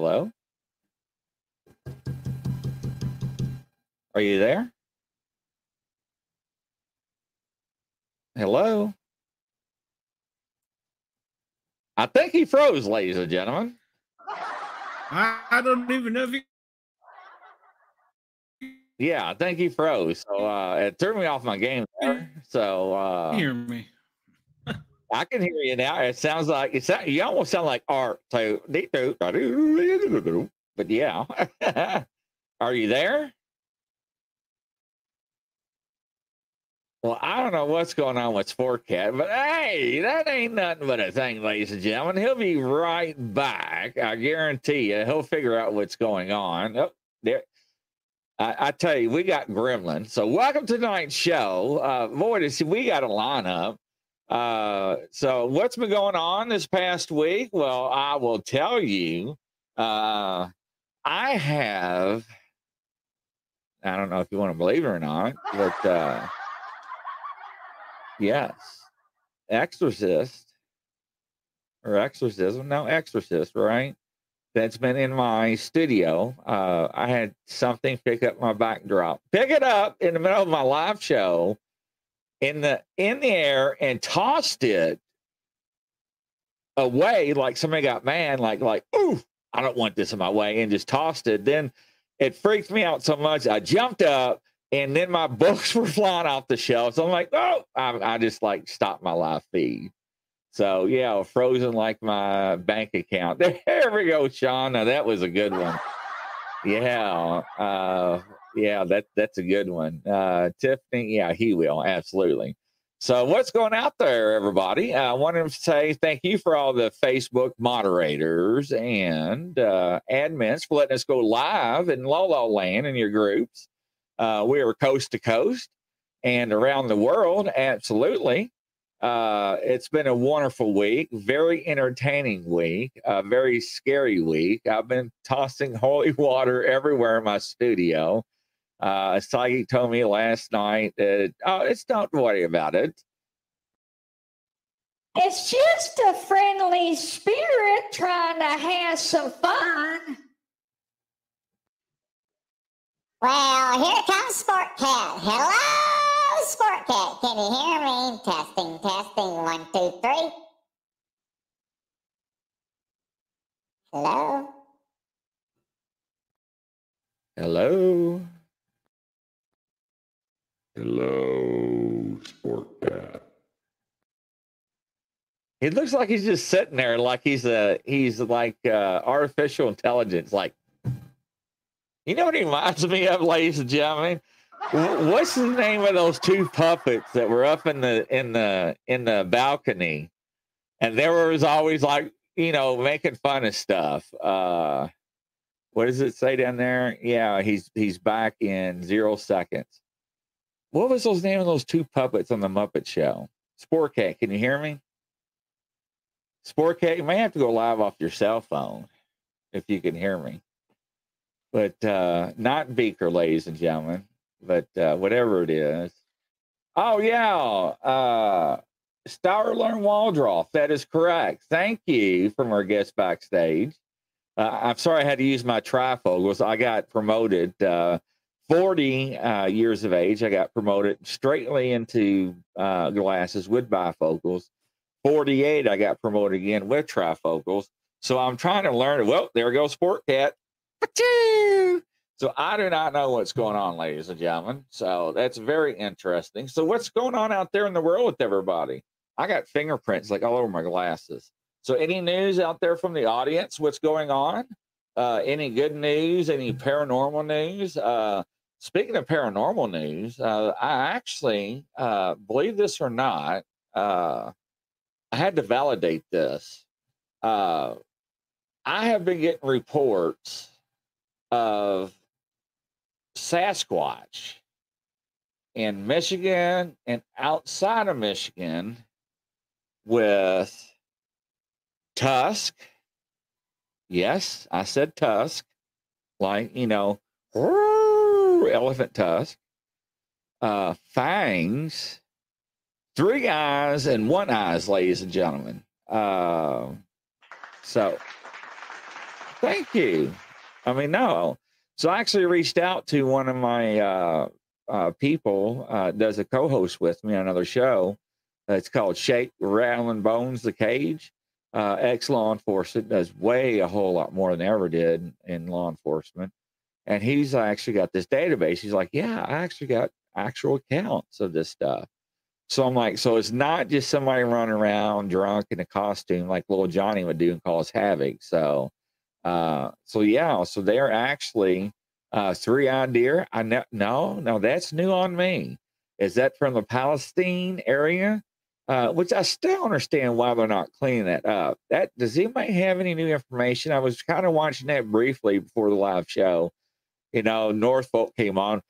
Hello? Are you there? Hello? I think he froze, ladies and gentlemen. I, I don't even know if you Yeah, I think he froze. So uh, it threw me off my game there. So uh, hear me. I can hear you now. It sounds like it sound, you almost sound like art. So, but yeah, are you there? Well, I don't know what's going on with Sportcat, but hey, that ain't nothing but a thing, ladies and gentlemen. He'll be right back. I guarantee you, he'll figure out what's going on. Oh, there. I, I tell you, we got Gremlin. So, welcome to tonight's show. Uh, boy, we got a lineup. Uh, so what's been going on this past week? Well, I will tell you. Uh, I have. I don't know if you want to believe it or not, but uh, yes, Exorcist or Exorcism, no Exorcist, right? That's been in my studio. Uh, I had something pick up my backdrop, pick it up in the middle of my live show in the in the air and tossed it away like somebody got mad like like ooh i don't want this in my way and just tossed it. Then it freaked me out so much i jumped up and then my books were flying off the shelves i'm like oh i, I just like stopped my live feed. So yeah frozen like my bank account. There we go sean now that was a good one. Yeah uh yeah, that that's a good one. Uh, Tiffany, yeah, he will absolutely. So, what's going out there, everybody? I wanted to say thank you for all the Facebook moderators and uh, admins for letting us go live in La La Land in your groups. Uh, we are coast to coast and around the world. Absolutely. Uh, it's been a wonderful week, very entertaining week, a very scary week. I've been tossing holy water everywhere in my studio. Uh, a psychic told me last night that, oh, it's don't worry about it. It's just a friendly spirit trying to have some fun. Well, here comes Sport Cat. Hello, Sport Cat. Can you hear me? Testing, testing. One, two, three. Hello? Hello. Hello, Sport Cat. He looks like he's just sitting there, like he's a he's like uh, artificial intelligence. Like, you know what he reminds me of, ladies and gentlemen? What's the name of those two puppets that were up in the in the in the balcony, and there was always like you know making fun of stuff. Uh, what does it say down there? Yeah, he's he's back in zero seconds. What was those name of those two puppets on the Muppet Show? Sport Cat, can you hear me? Sport Cat, you may have to go live off your cell phone if you can hear me. But uh not Beaker, ladies and gentlemen, but uh whatever it is. Oh yeah. Uh Statler and Waldorf, that is correct. Thank you from our guest backstage. Uh, I'm sorry I had to use my trifocals. I got promoted uh 40 uh, years of age. I got promoted straightly into uh, glasses with bifocals. 48, I got promoted again with trifocals. So I'm trying to learn. Well, there goes Sport Cat. So I do not know what's going on, ladies and gentlemen. So that's very interesting. So what's going on out there in the world with everybody? I got fingerprints like all over my glasses. So any news out there from the audience? What's going on? Uh, any good news? Any paranormal news? Uh, speaking of paranormal news, uh, I actually, uh, believe this or not, uh, I had to validate this. Uh, I have been getting reports of Sasquatch in Michigan and outside of Michigan with Tusk. Yes, I said Tusk, like, you know, elephant tusk, uh, fangs, three eyes, and one eyes, ladies and gentlemen. Uh, so, thank you. I mean, no. So I actually reached out to one of my uh, uh, people, uh, does a co-host with me on another show. It's called Shake, Rattling Bones, The Cage. Uh, ex law enforcement does way a whole lot more than ever did in law enforcement. And he's actually got this database. He's like, yeah, I actually got actual accounts of this stuff. So I'm like, so it's not just somebody running around drunk in a costume like little Johnny would do and cause havoc. So, uh, so yeah, so they're actually uh, three-eyed deer. I know, no, no, that's new on me. Is that from the Palestine area? Uh, which I still understand why they're not cleaning that up. That does anybody have any new information? I was kind of watching that briefly before the live show. You know, Norfolk came on.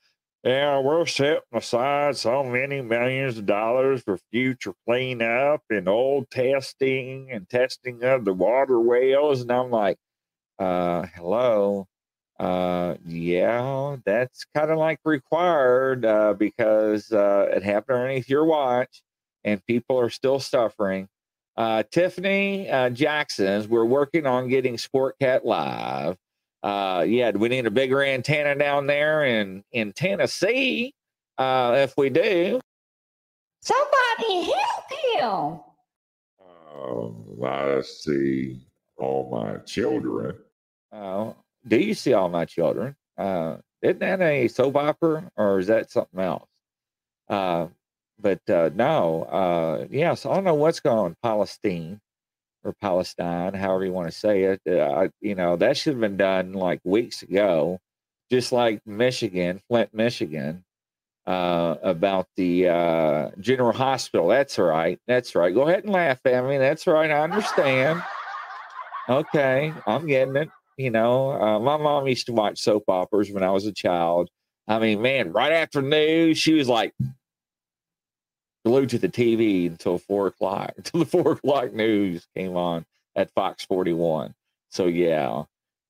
Yeah, we're setting aside so many millions of dollars for future cleanup and old testing and testing of the water wells. And I'm like, uh, hello. Uh, yeah, that's kind of like required uh, because uh, it happened underneath your watch and people are still suffering. Uh, Tiffany uh, Jackson's, we're working on getting Sport Cat live. Uh, yeah, do we need a bigger antenna down there in, in Tennessee? Uh, if we do, Somebody help him. Um, I see all my children. uh, do you see all my children? Uh, isn't that a soap opera or is that something else? Uh, but uh, no, uh, yes, I don't know what's going on in Palestine or Palestine, however you want to say it. Uh, you know, that should have been done like weeks ago, just like Michigan, Flint, Michigan, uh, about the uh, General Hospital. That's right. That's right. Go ahead and laugh at me. That's right. I understand. Okay, I'm getting it. You know, uh, my mom used to watch soap operas when I was a child. I mean, man, right after news, she was like glued to the TV until four o'clock, until the four o'clock news came on at Fox 41. So, yeah,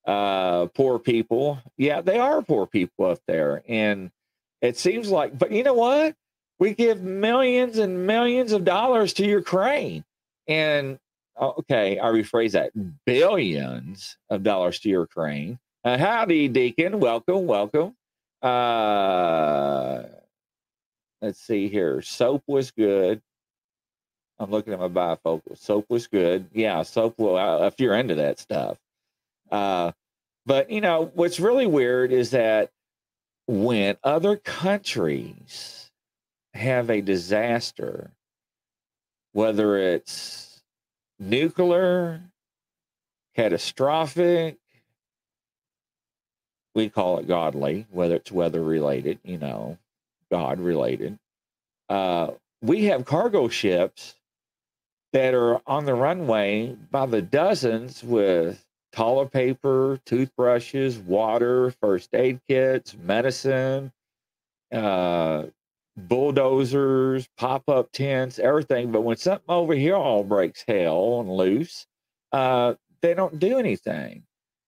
uh, poor people. Yeah, they are poor people up there. And it seems like, but you know what? We give millions and millions of dollars to Ukraine. And oh, okay, I rephrase that billions of dollars to Ukraine. Uh, howdy, Deacon. Welcome, welcome. Uh, let's see here. Soap was good. I'm looking at my bifocal. Soap was good. Yeah, soap will, uh, if you're into that stuff. Uh, but, you know, what's really weird is that when other countries have a disaster, whether it's nuclear, catastrophic. We call it godly, whether it's weather related, you know, God related. Uh, we have cargo ships that are on the runway by the dozens with toilet paper, toothbrushes, water, first aid kits, medicine, uh, bulldozers, pop up tents, everything. But when something over here all breaks hell and loose, uh, they don't do anything.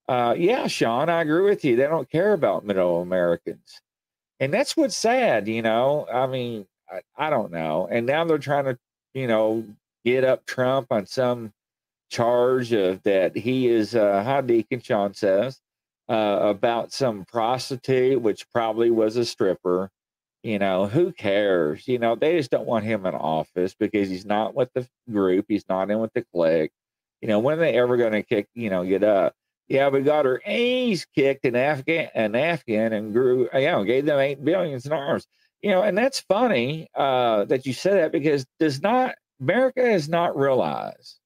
Uh, yeah, Sean, I agree with you. They don't care about middle Americans. And that's what's sad, you know. I mean, I, I don't know. And now they're trying to, you know, get up Trump on some charge of that he is, uh, how Deacon Sean says, uh, about some prostitute, which probably was a stripper. You know, who cares? You know, they just don't want him in office because he's not with the group. He's not in with the clique. You know, when are they ever going to kick, you know, get up? Yeah, we got her A's kicked in Afghan, and Afghan and grew, you know, gave them eight billions in arms. You know, and that's funny uh, that you said that because does not, America has not realized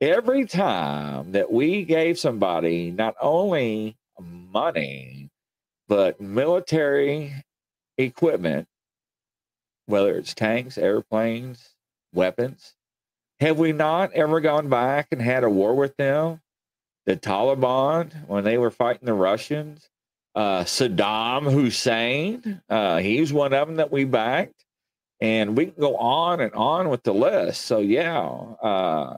every time that we gave somebody not only money, but military equipment, whether it's tanks, airplanes, weapons, have we not ever gone back and had a war with them? The Taliban, when they were fighting the Russians, uh, Saddam Hussein, uh, he's one of them that we backed. And we can go on and on with the list. So, yeah, uh,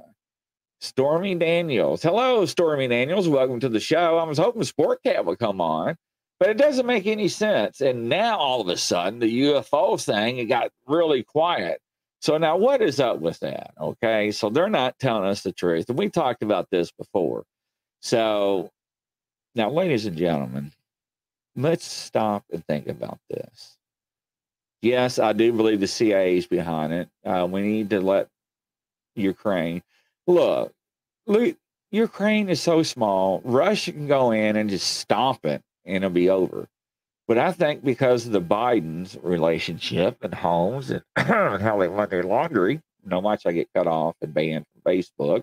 Stormy Daniels. Hello, Stormy Daniels. Welcome to the show. I was hoping Sport Cat would come on, but it doesn't make any sense. And now all of a sudden, the UFO thing it got really quiet. So now, what is up with that? Okay, so they're not telling us the truth, and we talked about this before. So now, ladies and gentlemen, let's stop and think about this. Yes, I do believe the CIA is behind it. Uh, we need to let Ukraine look, look, Ukraine is so small. Russia can go in and just stomp it and it'll be over. But I think because of the Biden's relationship and homes and how they run their laundry, no much I get cut off and banned from Facebook.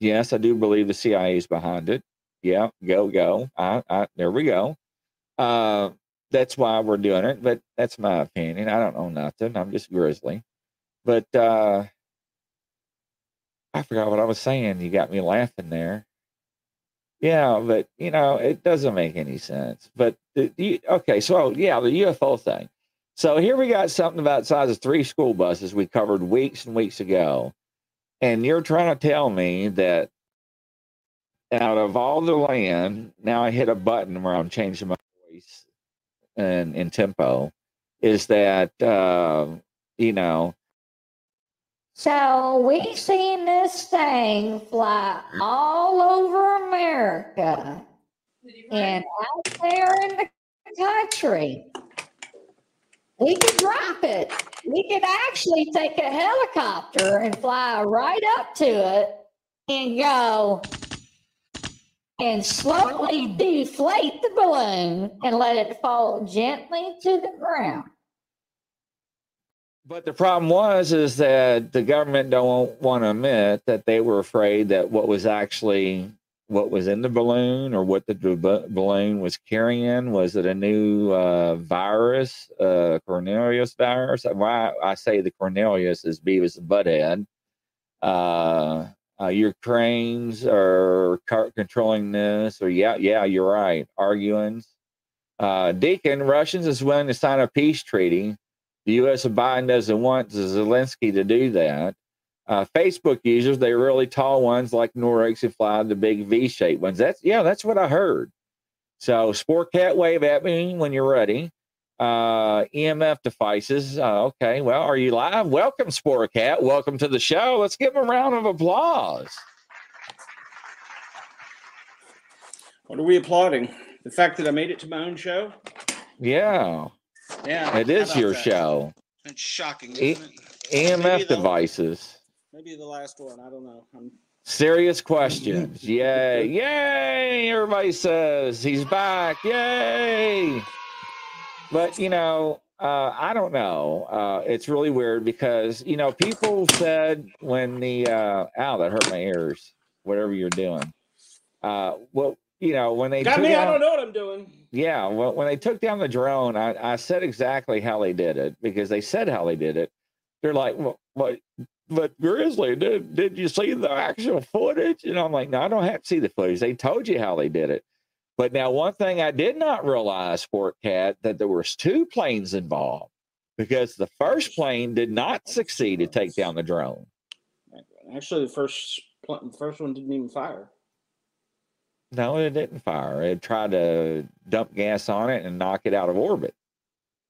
Yes, I do believe the CIA is behind it. Yeah, go, go. I, I, there we go. Uh, that's why we're doing it. But that's my opinion. I don't know nothing. I'm just grizzly. But uh, I forgot what I was saying. You got me laughing there. Yeah, but you know, it doesn't make any sense. But the, the, okay, so yeah, the UFO thing. So here we got something about size of three school buses we covered weeks and weeks ago. And you're trying to tell me that out of all the land, now I hit a button where I'm changing my voice and in tempo, is that uh, you know, So we seen this thing fly all over America and out there in the country. We could drop it. We could actually take a helicopter and fly right up to it and go and slowly deflate the balloon and let it fall gently to the ground. But the problem was is that the government don't want to admit that they were afraid that what was actually what was in the balloon or what the b- balloon was carrying was it a new uh, virus, uh, Cornelius virus? Why I say the Cornelius is Beavis and Butthead. Uh, uh, your cranes are car- controlling this, or yeah, yeah, you're right. Arguing. Uh, Deacon, Russians is willing to sign a peace treaty the U.S. of Biden doesn't want Zelensky to do that. Uh, Facebook users, they're really tall ones like Nordics who fly the big V-shaped ones. That's yeah, that's what I heard. So Sport Cat, wave at me when you're ready. Uh, EMF devices. Uh, okay, well, are you live? Welcome, Sport Cat. Welcome to the show. Let's give him a round of applause. What are we applauding? The fact that I made it to my own show? Yeah, Yeah. it how is about your that? show. That's shocking, E- isn't it? EMF Maybe the- devices. Maybe the last one. I don't know. I'm, Serious questions. Yay. Yay. Everybody says he's back. Yay. But, you know, uh, I don't know. Uh, it's really weird because you know people said when the uh, ow that hurt my ears. Whatever you're doing, uh, well, you know when they Got took me. I don't know what I'm doing. yeah, well, when they took down the drone, I, I said exactly how they did it because they said how they did it. They're like, well, but, but Grizzly, did, did you see the actual footage? And I'm like, no, I don't have to see the footage. They told you how they did it. But now, one thing I did not realize, Sport Cat, that there was two planes involved because the first plane did not succeed to take down the drone. Actually, the first pl- the first one didn't even fire. No, it didn't fire. It tried to dump gas on it and knock it out of orbit.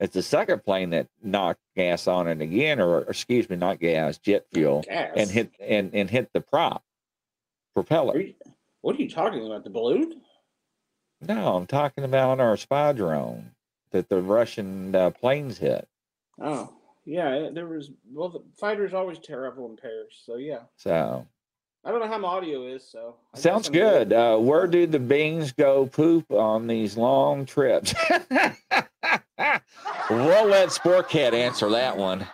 It's the second plane that knocked gas on it again, or, or excuse me, not gas, jet fuel, Gas. and hit and, and hit the prop Are propeller. you- what are you talking about? The balloon? No, I'm talking about our spy drone that the Russian uh, planes hit. Oh, yeah. There was well, the fighters always travel in pairs. So yeah, So I don't know how my audio is. So sounds good. Uh, where do the beans go poop on these long trips? we'll let Sport Cat answer that one.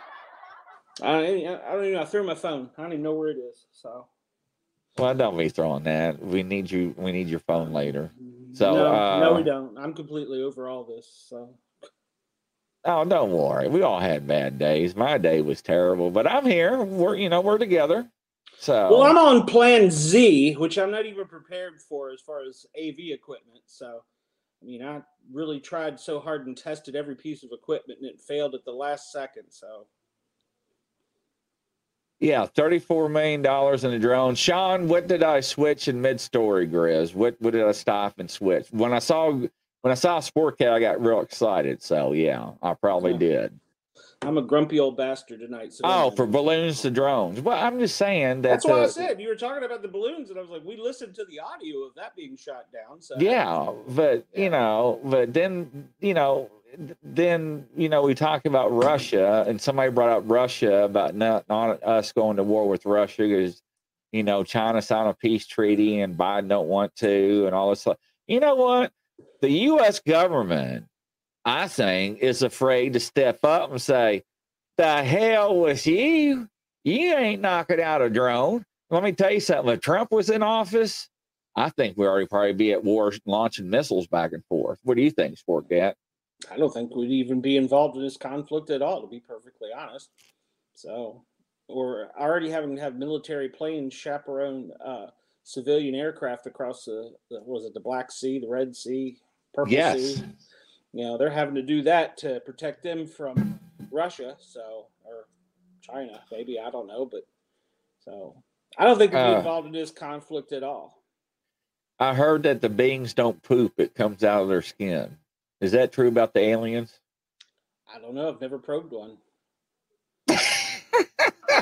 I don't, I don't even. I threw my phone. I don't even know where it is. So Well, don't be throwing that. We need you. We need your phone later. So, no, no, uh, we don't. I'm completely over all this. So Oh, don't worry. We all had bad days. My day was terrible, but I'm here. We're you know we're together. So well, I'm on Plan Z, which I'm not even prepared for as far as AV equipment. So. I mean, I really tried so hard and tested every piece of equipment, and it failed at the last second. So, yeah, thirty-four million dollars in a drone. Sean, what did I switch in mid-story, Grizz? What what did I stop and switch? When I saw when I saw Sport Cat, I got real excited. So yeah, I probably Yeah. did. I'm a grumpy old bastard tonight. So Oh, for balloons to drones. Well, I'm just saying that. That's what I uh, said. You were talking about the balloons, and I was like, we listened to the audio of that being shot down. So Yeah, but you know, but then you know, then you know, we talk about Russia, and somebody brought up Russia about not not us going to war with Russia because you know China signed a peace treaty and Biden don't want to, and all this stuff. You know what? The U.S. government, I think, is afraid to step up and say, "The hell with you! You ain't knocking out a drone." Let me tell you something. If Trump was in office, I think we already probably be at war launching missiles back and forth. What do you think, Sport? I don't think we'd even be involved in this conflict at all, to be perfectly honest. So, we're already having to have military planes chaperone uh, civilian aircraft across the, the was it the Black Sea, the Red Sea, Purple Yes. Sea. You know, they're having to do that to protect them from Russia, so or China, maybe I don't know, but so I don't think we'd Uh, involved in this conflict at all. I heard that the beings don't poop; it comes out of their skin. Is that true about the aliens? I don't know. I've never probed one.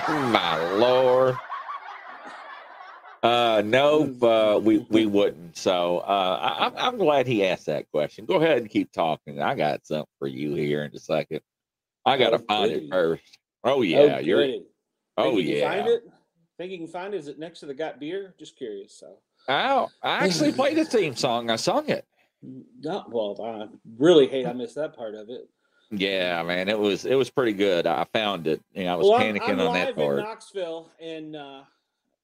My lord. Uh, no, uh, we we wouldn't. So uh, I, I'm I'm glad he asked that question. Go ahead and keep talking. I got something for you here in a second. I got to Oh, find it first. Oh yeah, you're. goody. Oh Think you yeah. Find it? Think you can find it? Is it next to the Got Beer? Just curious. So, Ow, I actually played the theme song. I sung it. not well. I really hate I missed that part of it. Yeah, man, it was it was pretty good. I found it. You know, I was well, I'm, panicking I'm on live that in part. Knoxville, and uh,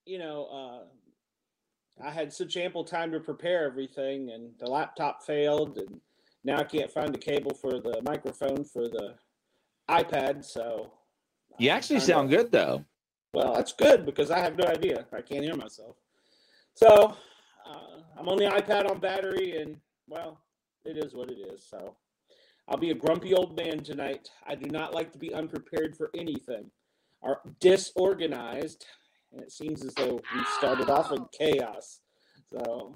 you know, uh, I had such ample time to prepare everything, and the laptop failed, and now I can't find the cable for the microphone for the iPad. So, You I'm actually sound good though. Well, that's good because I have no idea. I can't hear myself. So uh, I'm on the iPad on battery, and well, it is what it is. So I'll be a grumpy old man tonight. I do not like to be unprepared for anything or disorganized. And it seems as though we started off in chaos. So,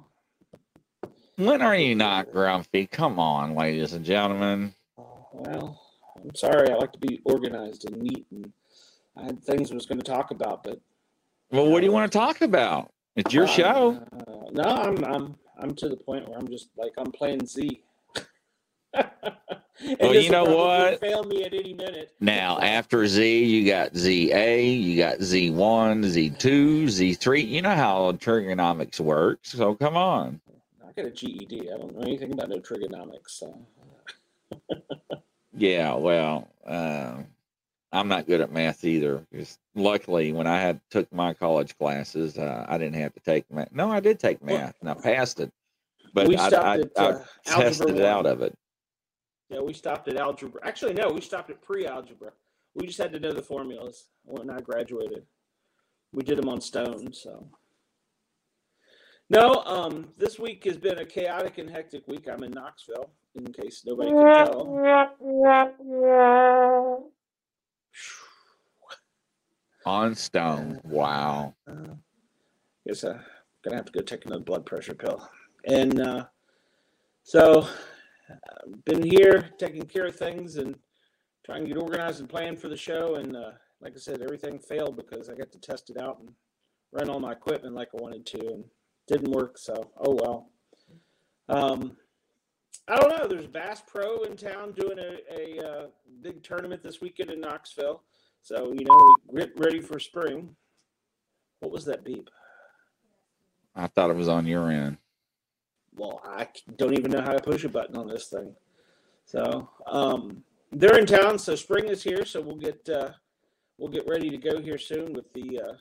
When are you not grumpy? Come on, ladies and gentlemen. well, I'm sorry. I like to be organized and neat, and I had things I was going to talk about, but Well, what do you want to talk about? It's your Uh, show. Uh, no, I'm I'm I'm to the point where I'm just like I'm playing Z. Well, you know what? Fail me at any minute. Now, after Z, you got ZA, you got Z1, Z2, Z3. You know how trigonomics works. So come on. I got a GED. I don't know anything about no trigonomics. So. Yeah, well, uh, I'm not good at math either. Luckily, when I had took my college classes, uh, I didn't have to take math. No, I did take math, and I passed it, but I, I, I uh, tested it out of it. Yeah, we stopped at algebra. Actually, no, we stopped at pre-algebra. We just had to know the formulas when I graduated. We did them on stone, so. No, um, this week has been a chaotic and hectic week. I'm in Knoxville, in case nobody can tell. On stone. Wow. Uh, guess I'm gonna have to go take another blood pressure pill. And uh, so, Been here taking care of things and trying to get organized and plan for the show. And uh, like I said, everything failed because I got to test it out and run all my equipment like I wanted to, and didn't work. So, oh well. Um, I don't know. There's Bass Pro in town doing a, a uh, big tournament this weekend in Knoxville. So, you know, we get ready for spring. What was that beep? I thought it was on your end. Well, I don't even know how to push a button on this thing. So, um, they're in town, so spring is here. So we'll get uh, we'll get ready to go here soon with the uh,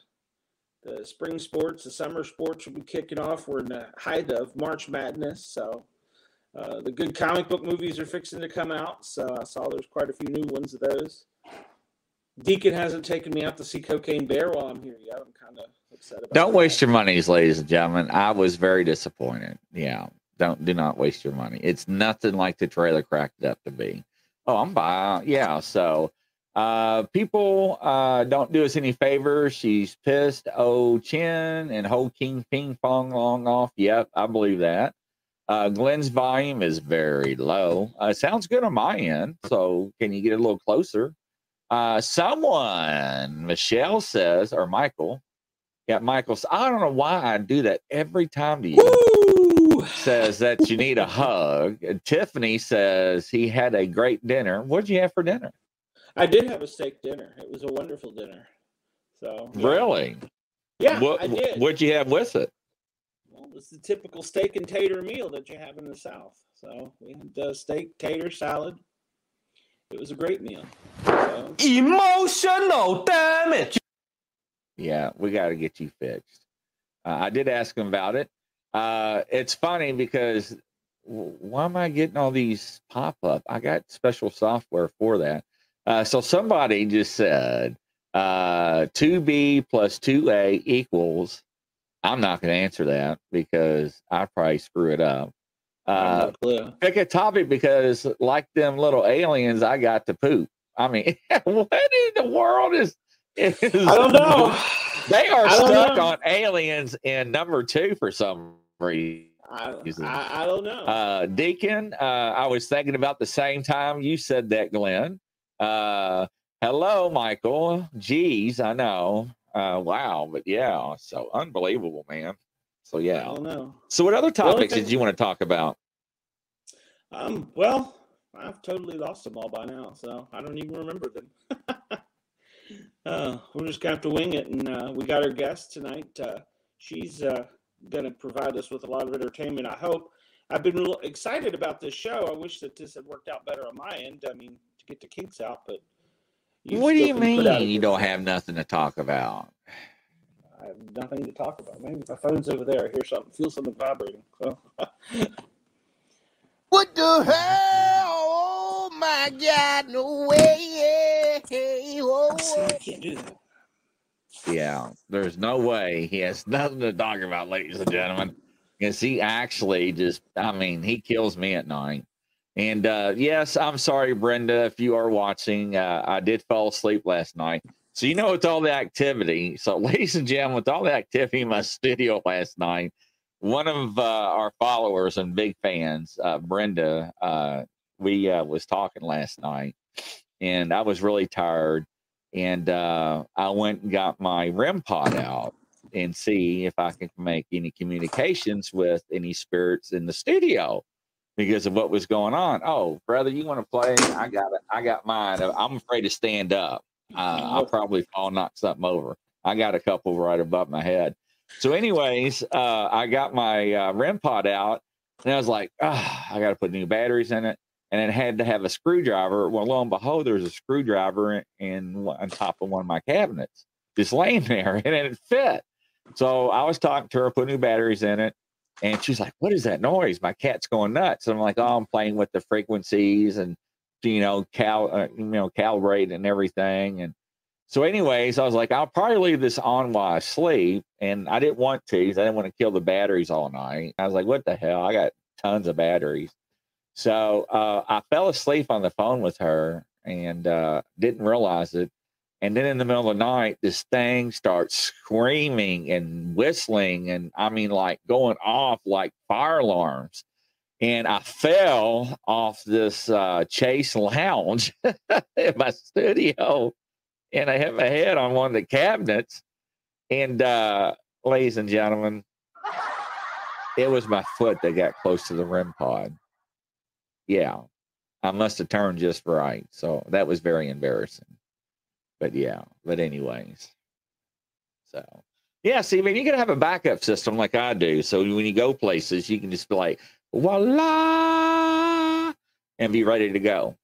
the spring sports. The summer sports will be kicking off. We're in the height of March Madness, so uh, the good comic book movies are fixing to come out. So I saw there's quite a few new ones of those. Deacon hasn't taken me out to see Cocaine Bear while I'm here yet. I'm kind of upset about. Don't that. waste your monies, ladies and gentlemen. I was very disappointed. Yeah. Don't do not waste your money. It's nothing like the trailer cracked it up to be. Oh, I'm by yeah. So uh people uh don't do us any favors. She's pissed. Oh chin and whole king ping pong long off. Yep, I believe that. Uh Glenn's volume is very low. Uh sounds good on my end. So can you get a little closer? Uh someone, Michelle says, or Michael, yeah, Michael. I don't know why I do that every time to you. Woo! Says that you need a hug. And Tiffany says he had a great dinner. What'd you have for dinner? I did have a steak dinner. It was a wonderful dinner. So yeah. Really? yeah, what I did. What'd you have with it? Well, it's the typical steak and tater meal that you have in the South. So we had uh, steak, tater, salad. It was a great meal. So, Emotional damage. Yeah, we got to get you fixed. Uh, I did ask him about it. Uh, it's funny because why am I getting all these pop up? I got special software for that. Uh, so somebody just said uh, 2B plus 2A equals. I'm not going to answer that because I probably screw it up. Uh, no pick a topic because, like them little aliens, I got to poop. I mean, what in the world is? I don't know. They are stuck know. on aliens in number two for some reason. I, I, I don't know. Uh, Deacon, uh, I was thinking about the same time you said that, Glenn. Uh, hello, Michael. Geez, I know. Uh, wow, but yeah, so unbelievable, man. So yeah. I don't know. So what other topics thing- did you want to talk about? Um, well, I've totally lost them all by now, so I don't even remember them. uh, we're just gonna have to wing it, and uh, we got our guest tonight. Uh, she's uh, gonna provide us with a lot of entertainment. I hope. I've been real excited about this show. I wish that this had worked out better on my end. I mean, to get the kinks out, but what do you can put out a mean you don't show. have nothing to talk about? I have nothing to talk about. Maybe my phone's over there. I hear something, feel something vibrating. So, What the hell? Oh my God! No way! Can't do that. Yeah, there's no way he has nothing to talk about, ladies and gentlemen. Because he actually just, I mean, he kills me at night. And uh, yes, I'm sorry, Brenda, if you are watching. Uh, I did fall asleep last night. So, you know, with all the activity, so ladies and gentlemen, with all the activity in my studio last night, one of uh, our followers and big fans, uh, Brenda, uh, we uh, was talking last night, and I was really tired and uh, I went and got my REM pod out and see if I can make any communications with any spirits in the studio because of what was going on. Oh, brother, you want to play? I got it. I got mine. I'm afraid to stand up. Uh, I'll probably fall, knock something over. I got a couple right above my head. So, anyways, uh, I got my uh, REM pod out, and I was like, ah, I got to put new batteries in it. And it had to have a screwdriver. Well, lo and behold, there's a screwdriver in, on top of one of my cabinets, just laying there, and it fit. So I was talking to her, put new batteries in it, and she's like, "What is that noise? My cat's going nuts." And I'm like, "Oh, I'm playing with the frequencies and you know, cal, uh, you know, calibrate and everything." And so, anyways, I was like, "I'll probably leave this on while I sleep," and I didn't want to. I didn't want to kill the batteries all night. I was like, "What the hell? I got tons of batteries." So uh, I fell asleep on the phone with her and uh, didn't realize it. And then in the middle of the night, this thing starts screaming and whistling, and I mean, like going off like fire alarms. And I fell off this uh, Chase lounge in my studio, and I hit my head on one of the cabinets. And uh, ladies and gentlemen, it was my foot that got close to the REM pod. Yeah, I must have turned just right. So that was very embarrassing. But yeah, but anyways. So yeah, see, man, you gotta have a backup system like I do. So when you go places, you can just be like, voila, and be ready to go.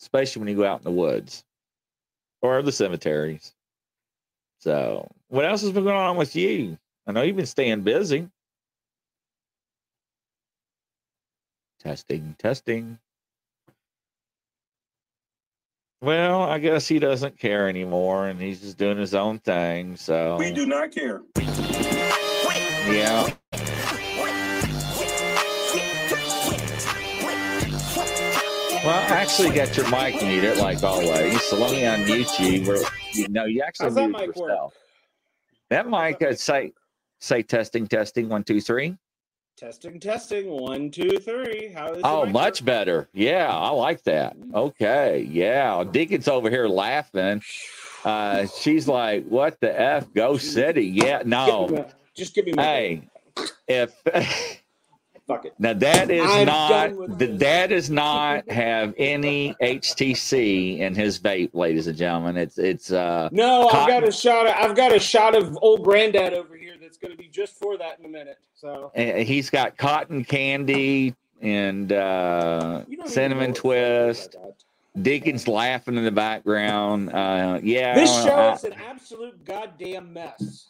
Especially when you go out in the woods or the cemeteries. So what else has been going on with you? I know you've been staying busy. Testing, testing. Well, I guess he doesn't care anymore and he's just doing his own thing. So, We do not care. yeah. Well, I actually got your mic muted like always. So let me unmute you. Where you know you actually How's that muted mic work? yourself. That mic could say say testing, testing, one, two, three. Testing, testing. One, two, three. How is Oh, much better. Yeah, I like that. Okay. Yeah. Deacon's over here laughing. Uh, she's like, what the F? Go City. Yeah. No. Just give me my. Hey, if Fuck it. now that is I'm not the this. does not have any HTC in his vape, ladies and gentlemen. It's it's uh No, I've got a shot. Of, I've got a shot of old granddad over here that's going to be just for that in a minute. So eh, he's got cotton candy and uh you don't even cinnamon twist. it's. Deacon's laughing in the background. Uh, yeah, This show I- is an absolute goddamn mess.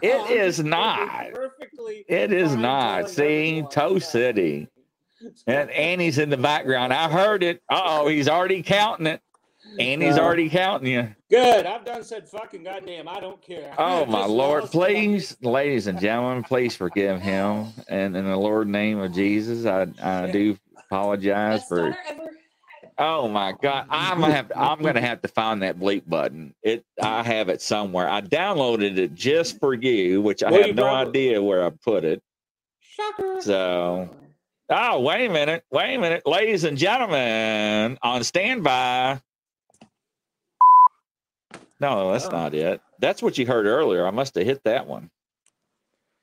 It is not. Perfectly. it is not. See, Toe. City, and Annie's in the background. I heard it. Uh oh, he's already counting it. Annie's No. already counting you. Good. I've done said fucking goddamn. I don't care. Oh my Lord! lost Please, ladies and gentlemen, please forgive him. And in the Lord name of Jesus, I I do apologize Best for. Oh my God! I'm gonna have to, I'm gonna have to find that bleep button. It I have it somewhere. I downloaded it just for you, which I Well, have no probably- idea where I put it. Shocker. So, oh wait a minute, wait a minute, ladies and gentlemen, on standby. No, that's Oh. not it. That's what you heard earlier. I must have hit that one.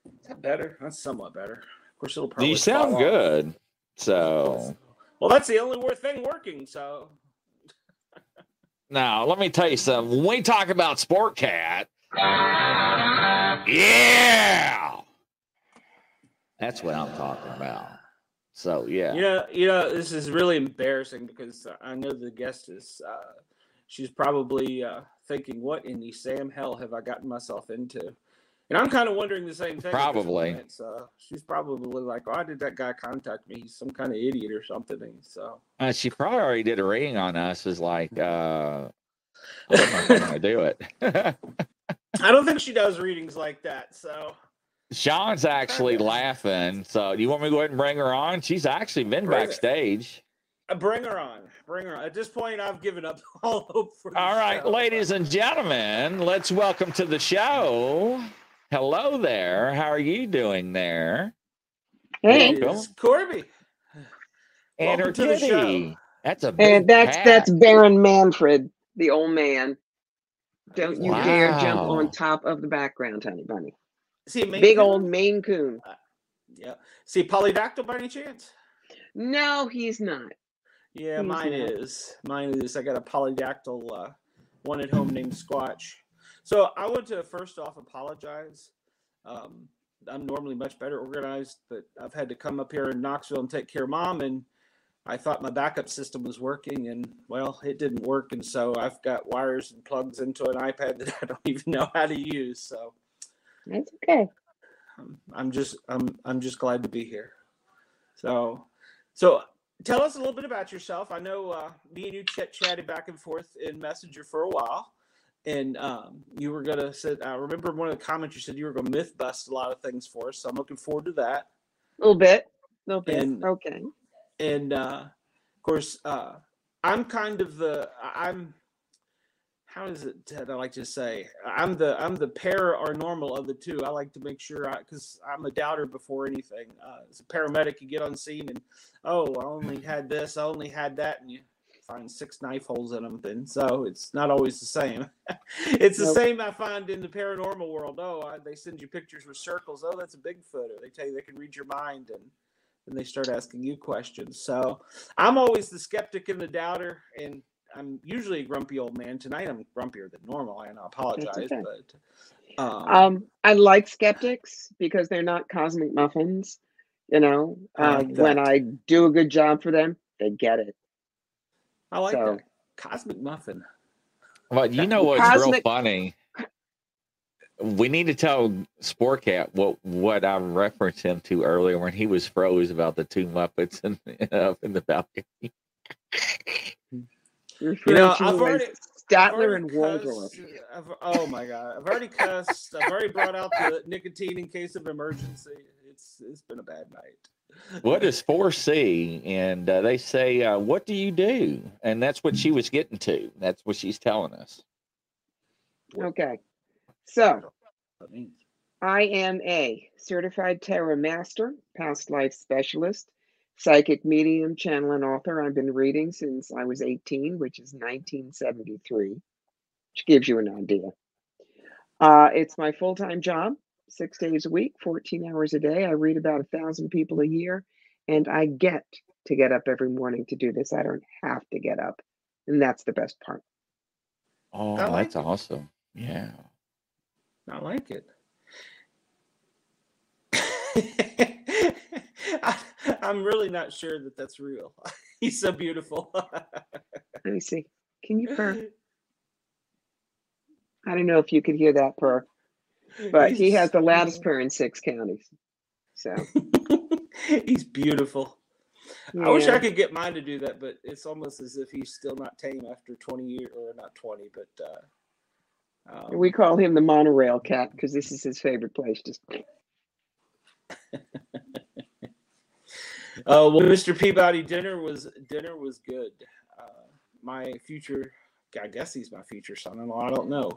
Is that better? That's somewhat better. Of course, it'll probably. You sound fall off. good. So Well, that's the only worth thing working. So now let me tell you something. When we talk about Sport Cat, yeah, that's what I'm talking about. So yeah, you know, you know, this is really embarrassing because I know the guest is. Uh, she's probably uh, thinking, "What in the Sam hell have I gotten myself into?" And I'm kind of wondering the same thing. Probably. So she's probably like, "Why did that guy contact me? He's some kind of idiot or something." And so uh, she probably already did a reading on us. Is like, uh, I don't know if I'm gonna do it. I don't think she does readings like that. So Sean's actually laughing. So do you want me to go ahead and bring her on? She's actually been Bring backstage. Uh, bring her on. Bring her on. At this point, I've given up all hope for. All right, show. ladies and gentlemen, let's welcome to the show. Hello there. How are you doing there? Hey, It's Corbie. And her Welcome to the show. kitty. That's a big and that's cat. that's Baron Manfred, the old man. Don't you dare jump on top of the background, honey bunny. See, Maine Big Coon? old Maine Coon. Yeah. See, polydactyl by any chance? No, he's not. Yeah, mine is. Mine is. I got a polydactyl uh, one at home named Squatch. So I want to first off apologize. Um, I'm normally much better organized, but I've had to come up here in Knoxville and take care of mom, and I thought my backup system was working, and well, it didn't work, and so I've got wires and plugs into an iPad that I don't even know how to use. So That's okay. um, I'm just I'm I'm just glad to be here. So so tell us a little bit about yourself. I know uh, me and you ch- chatted back and forth in Messenger for a while, and um, you were gonna say. I remember one of the comments you said you were gonna myth bust a lot of things for us. So I'm looking forward to that. A little bit. A little bit. And- okay. and uh, of course, uh, I'm kind of the I'm. How is it Ted, I like to say? I'm the I'm the paranormal of the two. I like to make sure I because I'm a doubter before anything. Uh, as a paramedic, you get on scene and oh, I only had this, I only had that, and you find six knife holes in them. Then so it's not always the same. it's the Nope. same I find in the paranormal world. Oh, I, they send you pictures with circles. Oh, that's a Bigfoot. Or they tell you they can read your mind and and they start asking you questions. So I'm always the skeptic and the doubter, and I'm usually a grumpy old man. Tonight I'm grumpier than normal, and I apologize. okay. But um, Um, I like skeptics because they're not cosmic muffins. You know, I uh, like when. I do a good job for them, they get it. I like so- that cosmic muffin. Well, you know what's real funny? We need to tell Sportcat what what I referenced him to earlier when he was froze about the two Muppets in, up in the balcony. Referred know, I've already- I've Statler and Waldorf. oh my god! I've already cussed. I've already brought out the nicotine in case of emergency. It's it's been a bad night. What is 4C? And uh, they say, uh, What do you do? And that's what she was getting to. That's what she's telling us. Okay. So I I am a certified tarot master, past life specialist, psychic medium, channel, and author. I've been reading since I was 18, which is 1973, which gives you an idea. Uh, it's my full time job, six days a week, 14 hours a day. I read about a thousand people a year, and I get to get up every morning to do this. I don't have to get up. And that's the best part. Oh, like that's awesome. Yeah. I like it. I, I'm really not sure that that's real. He's so beautiful. Let me see. Can you purr? I don't know if you could hear that purr, but he has the loudest purr in six counties. So He's beautiful. I wish I could get mine to do that, but it's almost as if he's still not tame after 20 years, or not 20, but uh, um, we call him the monorail cat because this is his favorite place. Just Uh, well, Mr. Peabody, dinner was dinner was good. Uh, my future, I guess he's my future son-in-law. I don't know.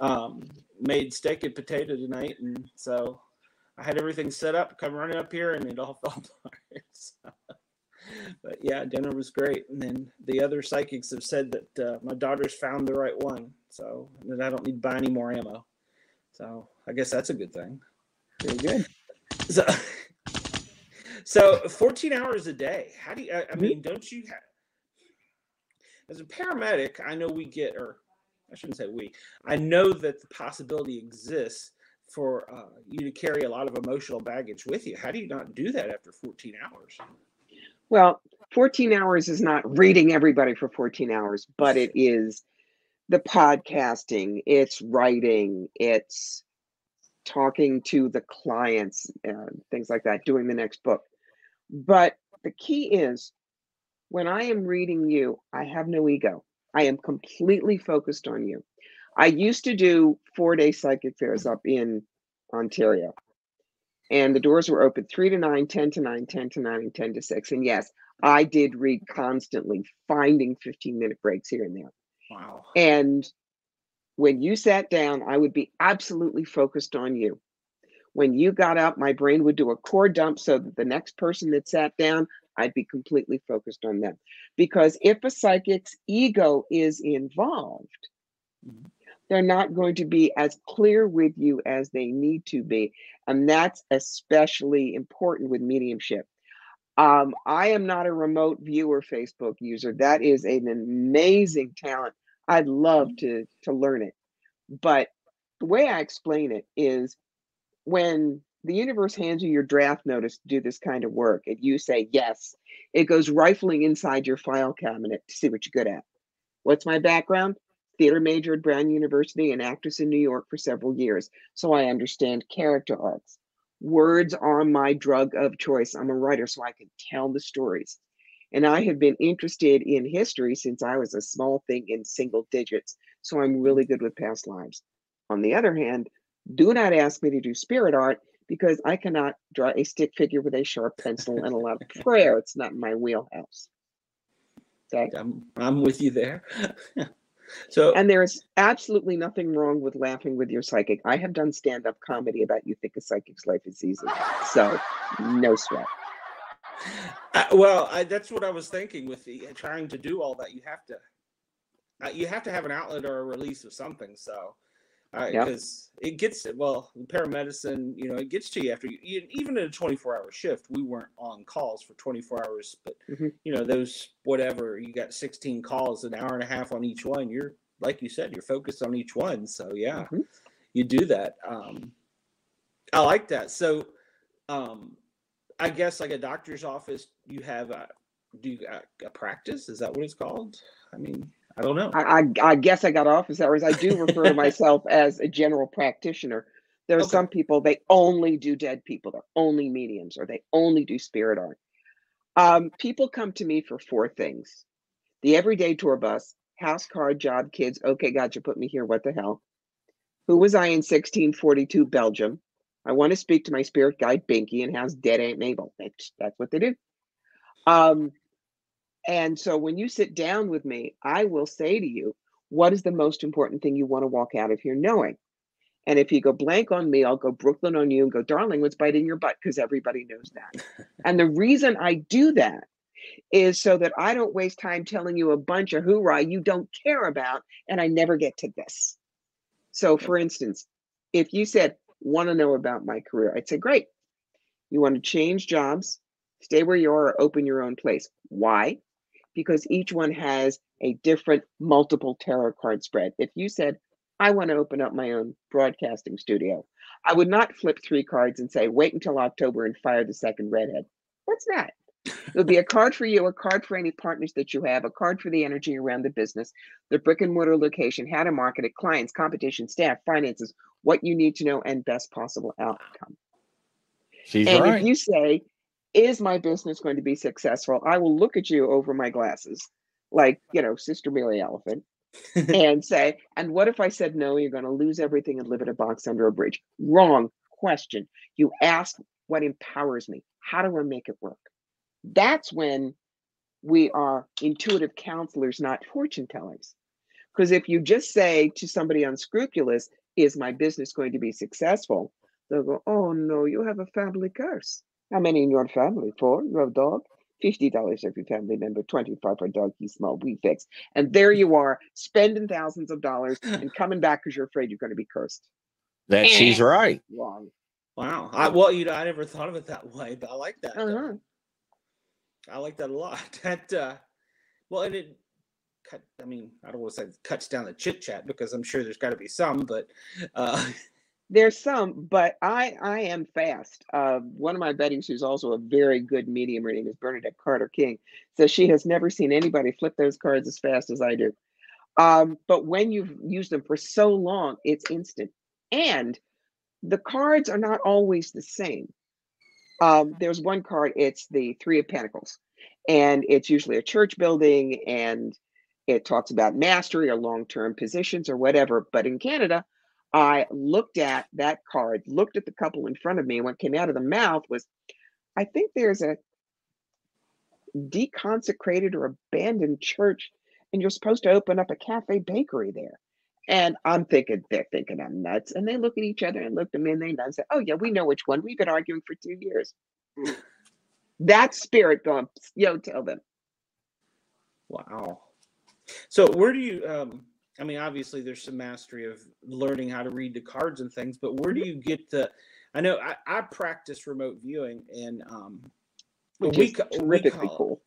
Um, made steak and potato tonight, and so I had everything set up. Come running up here, and it all fell apart. So, but yeah, dinner was great. And then the other psychics have said that uh, my daughter's found the right one, so that I don't need to buy any more ammo. So I guess that's a good thing. very good. So, so 14 hours a day. How do you, I, I mean, don't you have, as a paramedic, I know we get, or I shouldn't say we, I know that the possibility exists for uh, you to carry a lot of emotional baggage with you. How do you not do that after 14 hours? Well, 14 hours is not reading everybody for 14 hours, but it is the podcasting, it's writing, it's talking to the clients, uh, things like that, doing the next book. But the key is when I am reading you, I have no ego. I am completely focused on you. I used to do four day psychic fairs up in Ontario and the doors were open 3 to 9 10 to 9 10 to 9 and 10 to 6 and yes i did read constantly finding 15 minute breaks here and there Wow. and when you sat down i would be absolutely focused on you when you got up my brain would do a core dump so that the next person that sat down i'd be completely focused on them because if a psychic's ego is involved they're not going to be as clear with you as they need to be and that's especially important with mediumship. Um, I am not a remote viewer Facebook user. That is an amazing talent. I'd love to to learn it. But the way I explain it is when the universe hands you your draft notice to do this kind of work, and you say yes, it goes rifling inside your file cabinet to see what you're good at. What's my background? Theater major at Brown University and actress in New York for several years, so I understand character arcs. Words are my drug of choice. I'm a writer, so I can tell the stories. And I have been interested in history since I was a small thing in single digits, so I'm really good with past lives. On the other hand, do not ask me to do spirit art because I cannot draw a stick figure with a sharp pencil and a lot of prayer. It's not my wheelhouse. Okay. I'm I'm with you there. so And there's absolutely nothing wrong with laughing with your psychic. I have done stand up comedy about you think a psychic's life is easy. So, no sweat. Uh, well, I, that's what I was thinking with the, trying to do all that. You have to, uh, you have to have an outlet or a release of something. So, Yeah. because it gets well, paramedicine, you know, it gets to you after you, even in a 24 hour shift. We weren't on calls for 24 hours, but Mhm. you know, those whatever you got 16 calls, an hour and a half on each one. You're like you said, you're focused on each one. So yeah, Mhm. you do that. Um, I like that. So, um, I guess like a doctor's office, you have a do you a, a practice? Is that what it's called? I mean, I don't know. I, I, I guess I got office hours. I do refer to myself as a general practitioner. There are Okay. some people they only do dead people, they're only mediums, or they only do spirit art. Um, people come to me for four things: the everyday tour bus, house card, job, kids. Okay, God, you put me here. What the hell? Who was I in 1642 Belgium? I want to speak to my spirit guide Binky and how's dead Aunt Mabel. That's, that's what they do. Um, and so when you sit down with me, I will say to you, what is the most important thing you want to walk out of here knowing? And if you go blank on me, I'll go Brooklyn on you and go, darling, what's biting your butt? Because everybody knows that. and the reason I do that is so that I don't waste time telling you a bunch of hoorah you don't care about, and I never get to this. So, for instance, if you said, want to know about my career, I'd say, great. You want to change jobs, stay where you are, or open your own place. Why? Because each one has a different multiple tarot card spread. If you said, I want to open up my own broadcasting studio, I would not flip three cards and say, wait until October and fire the second redhead. What's that? It would be a card for you, a card for any partners that you have, a card for the energy around the business, the brick and mortar location, how to market it, clients, competition, staff, finances, what you need to know, and best possible outcome. She's and right. if you say, Is my business going to be successful? I will look at you over my glasses, like, you know, Sister Mary Elephant, and say, And what if I said, No, you're going to lose everything and live in a box under a bridge? Wrong question. You ask what empowers me. How do I make it work? That's when we are intuitive counselors, not fortune tellers. Because if you just say to somebody unscrupulous, Is my business going to be successful? They'll go, Oh no, you have a family curse. How many in your family? Four? You have a dog? $50 every family member, 25 for a dog, he's small, we fix. And there you are, spending thousands of dollars and coming back because you're afraid you're going to be cursed. that she's right. Wrong. Wow. I, well, you know, I never thought of it that way, but I like that. Uh-huh. I like that a lot. That uh well and it cut I mean, I don't want to say cuts down the chit chat because I'm sure there's gotta be some, but uh There's some, but I I am fast. Uh, one of my buddies, who's also a very good medium, name is Bernadette Carter King, says she has never seen anybody flip those cards as fast as I do. Um, but when you've used them for so long, it's instant. And the cards are not always the same. Um, there's one card, it's the Three of Pentacles, and it's usually a church building, and it talks about mastery or long term positions or whatever. But in Canada, I looked at that card, looked at the couple in front of me, and what came out of the mouth was, I think there's a deconsecrated or abandoned church, and you're supposed to open up a cafe bakery there. And I'm thinking, they're thinking I'm nuts. And they look at each other and look at me and they nod and say, Oh, yeah, we know which one. We've been arguing for two years. That spirit going, yo, tell them. wow. So where do you um I mean obviously there's some mastery of learning how to read the cards and things, but where do you get the I know I, I practice remote viewing and um Which we we call it- cool.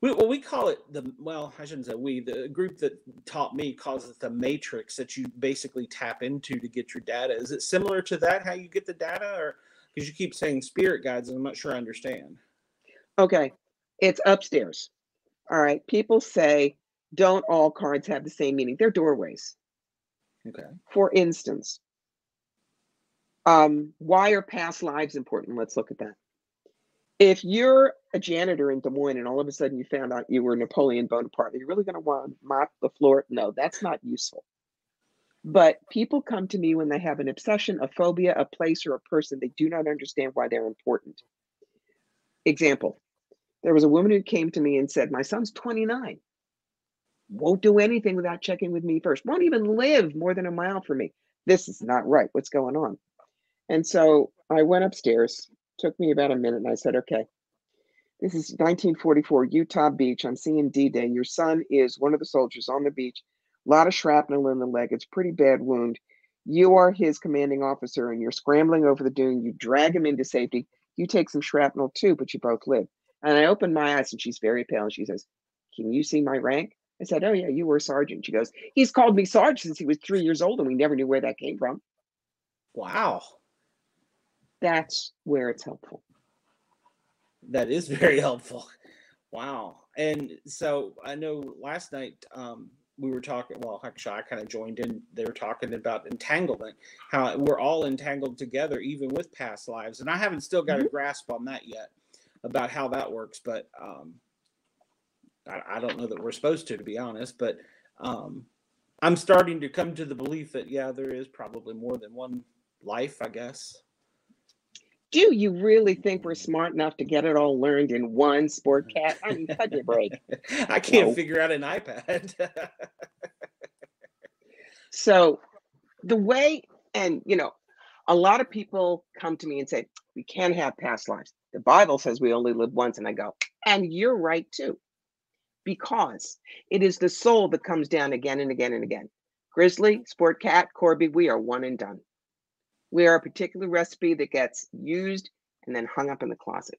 We, well, we call it the well, I shouldn't say we. The group that taught me calls it the matrix that you basically tap into to get your data. Is it similar to that? How you get the data, or Because you keep saying spirit guides, and I'm not sure I understand. Okay, it's upstairs. All right. People say, don't all cards have the same meaning? They're doorways. Okay. For instance, um, why are past lives important? Let's look at that. If you're a janitor in Des Moines and all of a sudden you found out you were Napoleon Bonaparte, you're you really going to want to mop the floor? No, that's not useful. But people come to me when they have an obsession, a phobia, a place, or a person. They do not understand why they're important. Example there was a woman who came to me and said, My son's 29, won't do anything without checking with me first, won't even live more than a mile from me. This is not right. What's going on? And so I went upstairs, took me about a minute, and I said, Okay, this is 1944, Utah Beach. I'm seeing D Day. Your son is one of the soldiers on the beach, a lot of shrapnel in the leg. It's pretty bad wound. You are his commanding officer, and you're scrambling over the dune. You drag him into safety. You take some shrapnel too, but you both live. And I opened my eyes and she's very pale and she says, Can you see my rank? I said, Oh, yeah, you were sergeant. She goes, He's called me sergeant since he was three years old and we never knew where that came from. Wow. That's where it's helpful. That is very helpful. Wow. And so I know last night um, we were talking, well, actually, I kind of joined in. They were talking about entanglement, how we're all entangled together, even with past lives. And I haven't still got mm-hmm. a grasp on that yet about how that works, but um, I, I, don't know that we're supposed to, to be honest. But um, I'm starting to come to the belief that yeah, there is probably more than one life, I guess. Do you really think we're smart enough to get it all learned in one sport cat? I mean, cut your break. I can't no. figure out an iPad. so the way, and you know, a lot of people come to me and say, we can't have past lives. The Bible says we only live once. And I go, and you're right too, because it is the soul that comes down again and again and again. Grizzly, Sport Cat, Corbie, we are one and done. We are a particular recipe that gets used and then hung up in the closet.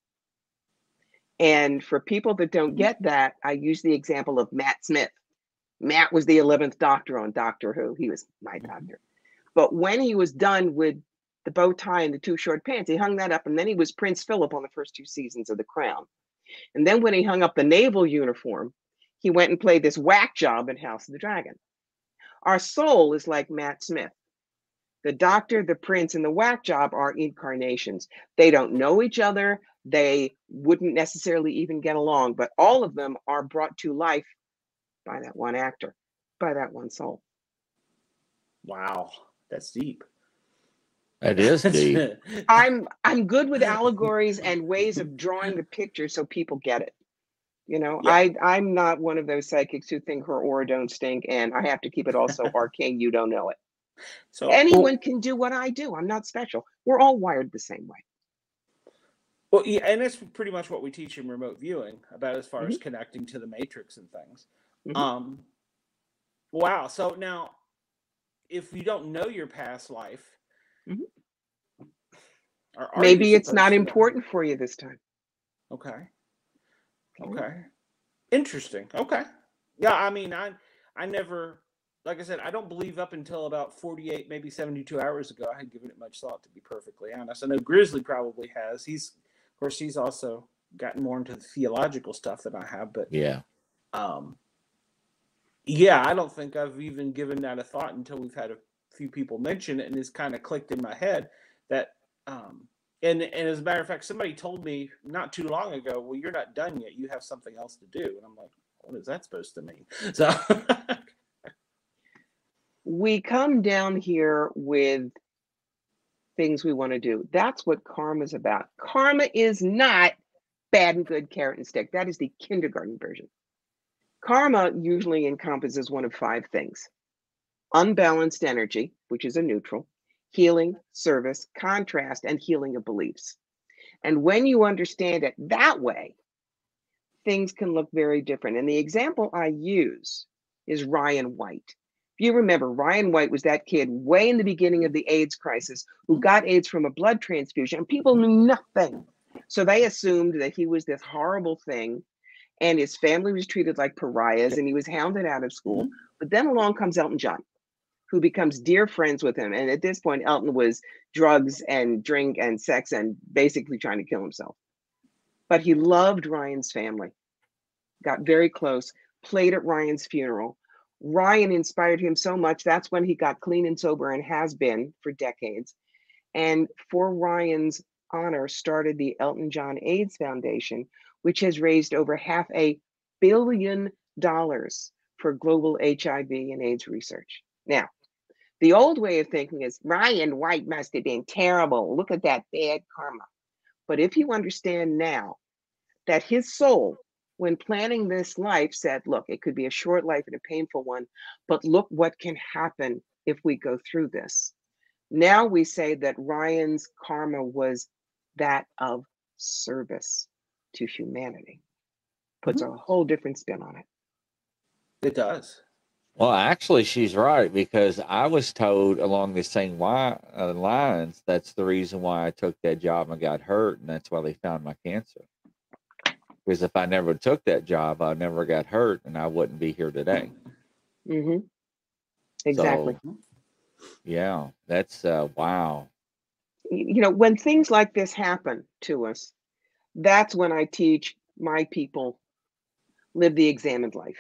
And for people that don't get that, I use the example of Matt Smith. Matt was the 11th doctor on Doctor Who. He was my mm-hmm. doctor. But when he was done with the bow tie and the two short pants. He hung that up, and then he was Prince Philip on the first two seasons of The Crown. And then when he hung up the naval uniform, he went and played this whack job in House of the Dragon. Our soul is like Matt Smith. The doctor, the prince, and the whack job are incarnations. They don't know each other. They wouldn't necessarily even get along, but all of them are brought to life by that one actor, by that one soul. Wow, that's deep. It is deep. I'm I'm good with allegories and ways of drawing the picture so people get it. You know, yeah. I I'm not one of those psychics who think her aura don't stink, and I have to keep it also arcane. You don't know it. So anyone well, can do what I do. I'm not special. We're all wired the same way. Well, yeah, and that's pretty much what we teach in remote viewing about as far mm-hmm. as connecting to the matrix and things. Mm-hmm. Um, wow. So now, if you don't know your past life, Mm-hmm. Maybe it's not important for you this time. Okay. Okay. Interesting. Okay. Yeah, I mean, I I never like I said, I don't believe up until about 48, maybe 72 hours ago, I had given it much thought to be perfectly honest. I know Grizzly probably has. He's of course he's also gotten more into the theological stuff than I have, but yeah. Um yeah, I don't think I've even given that a thought until we've had a few people mention it and it's kind of clicked in my head that um and and as a matter of fact somebody told me not too long ago well you're not done yet. You have something else to do. And i'm like what is that supposed to mean? So we come down here with things we want to do. That's what karma is about. Karma is not bad and good carrot and stick. That is the kindergarten version. Karma usually encompasses one of five things unbalanced energy, which is a neutral, healing, service, contrast, and healing of beliefs. And when you understand it that way, things can look very different. And the example I use is Ryan White. If you remember, Ryan White was that kid way in the beginning of the AIDS crisis who got AIDS from a blood transfusion, and people knew nothing. So they assumed that he was this horrible thing, and his family was treated like pariahs, and he was hounded out of school. Mm-hmm. But then along comes Elton John who becomes dear friends with him. And at this point, Elton was drugs and drink and sex and basically trying to kill himself. But he loved Ryan's family, got very close, played at Ryan's funeral. Ryan inspired him so much. That's when he got clean and sober and has been for decades. And for Ryan's honor, started the Elton John AIDS Foundation, which has raised over half a billion dollars for global HIV and AIDS research. Now, the old way of thinking is Ryan White must have been terrible. Look at that bad karma. But if you understand now that his soul, when planning this life, said, look, it could be a short life and a painful one, but look what can happen if we go through this. Now we say that Ryan's karma was that of service to humanity. Puts mm-hmm. a whole different spin on it. It does. Well, actually, she's right because I was told along the same wi- uh, lines that's the reason why I took that job and got hurt, and that's why they found my cancer. Because if I never took that job, I never got hurt, and I wouldn't be here today. Mm-hmm. Exactly. So, yeah, that's uh, wow. You know, when things like this happen to us, that's when I teach my people live the examined life.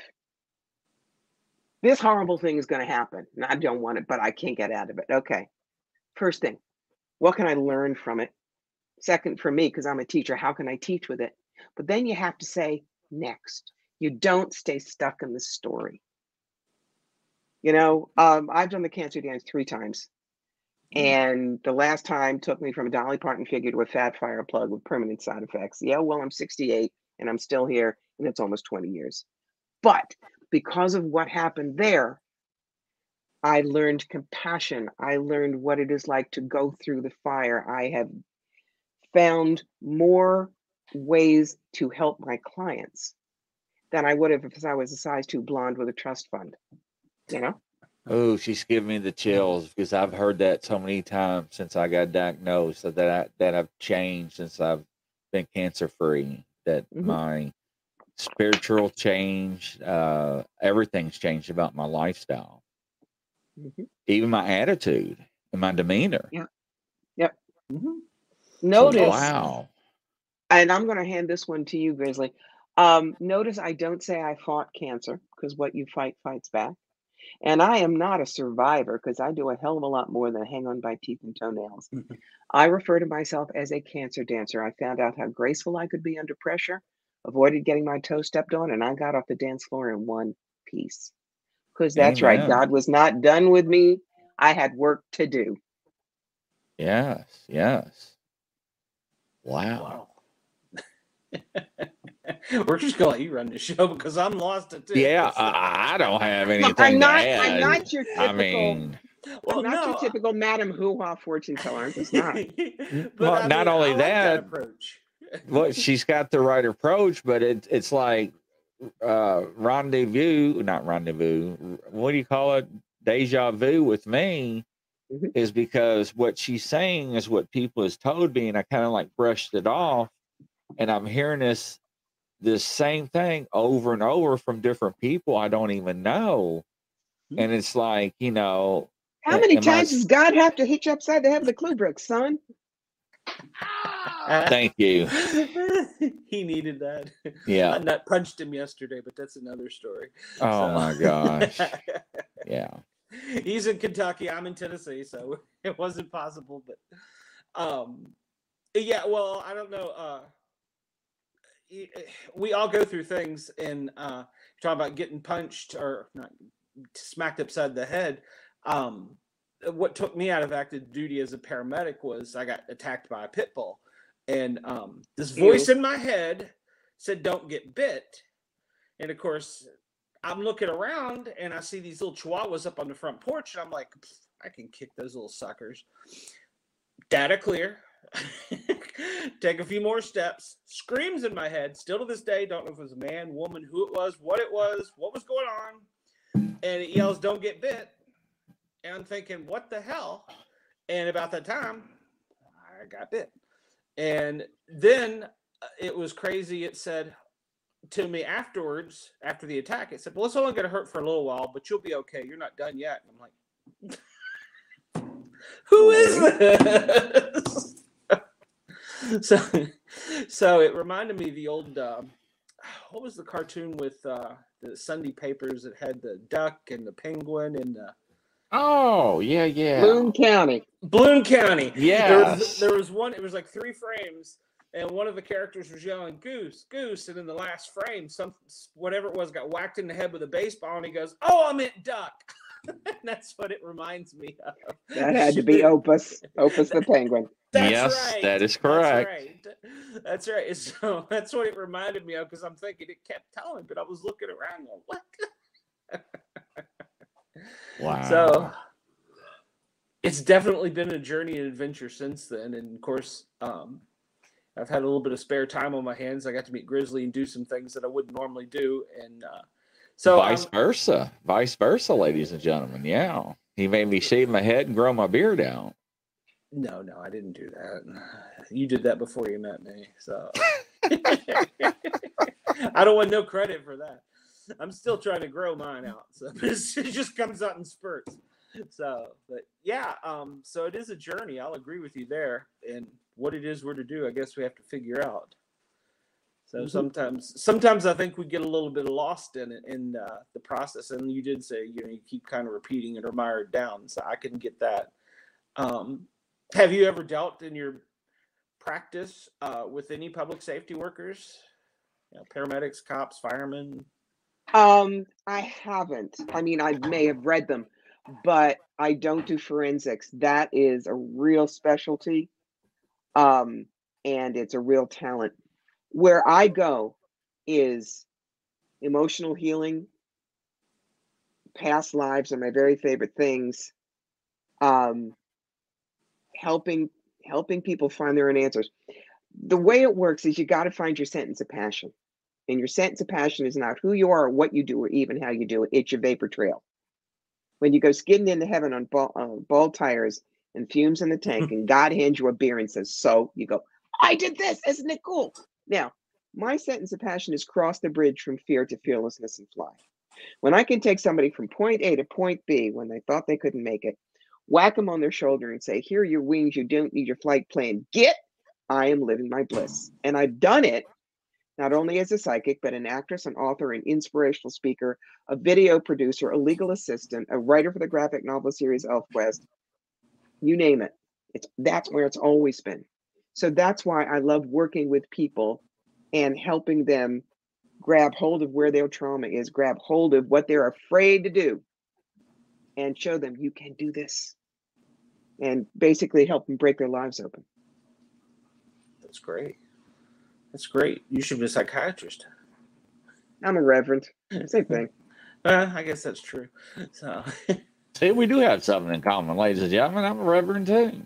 This horrible thing is going to happen. And I don't want it, but I can't get out of it. Okay. First thing, what can I learn from it? Second, for me, because I'm a teacher, how can I teach with it? But then you have to say next. You don't stay stuck in the story. You know, um, I've done the cancer dance three times. And the last time took me from a Dolly Parton figure to a fat fire plug with permanent side effects. Yeah, well, I'm 68 and I'm still here, and it's almost 20 years. But because of what happened there, I learned compassion. I learned what it is like to go through the fire. I have found more ways to help my clients than I would have if I was a size two blonde with a trust fund. You know? Oh, she's giving me the chills because I've heard that so many times since I got diagnosed that I, that I've changed since I've been cancer free. That Mhm. my spiritual change, uh, everything's changed about my lifestyle, Mhm. even my attitude and my demeanor. Mhm. So, Notice, wow. and I'm going to hand this one to you, Grizzly. Um, notice I don't say I fought cancer because what you fight fights back. And I am not a survivor because I do a hell of a lot more than hang on by teeth and toenails. I refer to myself as a cancer dancer. I found out how graceful I could be under pressure, avoided getting my toe stepped on, and I got off the dance floor in one piece. Because that's right, God was not done with me. I had work to do. Yes, yes. Wow. Wow. We're just gonna let you run the show because I'm lost at too. Yeah, I, I don't have anything I'm to not, add. I'm not your typical, I mean, well, I'm not no, your typical Madam Hoo-Ha fortune teller. I'm just not. but Well, I not mean, only I like that, approach. Well, she's got the right approach, but it, it's like uh, rendezvous, not rendezvous. What do you call it? Deja vu with me Mhm. is because what she's saying is what people has told me, and I kind of like brushed it off, and I'm hearing this this same thing over and over from different people I don't even know, and it's like you know, How many am I times does God have to hit you upside the head with a clue brick, son? Thank you, he needed that. yeah. I nut punched him yesterday, but that's another story. Oh So- my gosh, yeah. He's in Kentucky. I'm in Tennessee, so it wasn't possible. But um, yeah. Well, I don't know. Uh, we all go through things, and uh, talking about getting punched or not smacked upside the head. Um, what took me out of active duty as a paramedic was I got attacked by a pit bull, and um, this voice in my head said, "Don't get bit." And of course, I'm looking around and I see these little chihuahuas up on the front porch, and I'm like, I can kick those little suckers. Data clear. Take a few more steps. Screams in my head. Still to this day, don't know if it was a man, woman, who it was, what it was, what was going on. And it yells, Don't get bit. And I'm thinking, What the hell? And about that time, I got bit. And then uh, it was crazy. It said, to me afterwards, after the attack, it said, "Well, it's only going to hurt for a little while, but you'll be okay. You're not done yet." And I'm like, Who is this? so, so it reminded me the old. Um, what was the cartoon with uh, the Sunday papers that had the duck and the penguin and the Oh, yeah, yeah. Bloom County. Bloom County? There was, there was one. It was like three frames, and one of the characters was yelling "goose, goose," and in the last frame, some whatever it was got whacked in the head with a baseball, and he goes, "Oh, I meant duck." And That's what it reminds me of. That had to be Opus. Opus the Penguin. That's Yes, right. that is That's correct. right. That's right. So that's what it reminded me of because I'm thinking it kept telling, but I was looking around going, what? Wow. So it's definitely been a journey and adventure since then. And of course, um, I've had a little bit of spare time on my hands. I got to meet Grizzly and do some things that I wouldn't normally do. And uh, so vice um, versa. Vice versa, ladies and gentlemen. Yeah. He made me shave my head and grow my beard out. no, no, I didn't do that. You did that before you met me. So I don't want no credit for that. I'm still trying to grow mine out. So it just comes out in spurts. So, but yeah, um, so it is a journey. I'll agree with you there. And what it is we're to do, I guess we have to figure out. So Mhm. sometimes, sometimes I think we get a little bit lost in it in uh, the process. And you did say, you know, you keep kind of repeating it or mired down. So I can get that. Um, have you ever dealt in your practice uh, with any public safety workers? You know, paramedics, cops, firemen. Um, I haven't. I mean, I may have read them, but I don't do forensics. That is a real specialty. Um, and it's a real talent. Where I go is emotional healing. Past lives are my very favorite things. Um, helping helping people find their own answers. The way it works is you got to find your sentence of passion. And your sentence of passion is not who you are or what you do or even how you do it. It's your vapor trail. When you go skidding into heaven on ball, uh, bald tires and fumes in the tank, and God hands you a beer and says, So, you go, I did this. Isn't it cool? Now, my sentence of passion is cross the bridge from fear to fearlessness and fly. When I can take somebody from point A to point B when they thought they couldn't make it, whack them on their shoulder and say, Here are your wings. You don't need your flight plan. Get, I am living my bliss. And I've done it not only as a psychic, but an actress, an author, an inspirational speaker, a video producer, a legal assistant, a writer for the graphic novel series ElfQuest. You name it. It's that's where it's always been. So that's why I love working with people and helping them grab hold of where their trauma is, grab hold of what they're afraid to do, and show them you can do this. And basically help them break their lives open. That's great. That's great. You should be a psychiatrist. I'm a reverend. Same thing. Uh, I guess that's true. So See, we do have something in common, ladies and gentlemen. I'm a reverend too.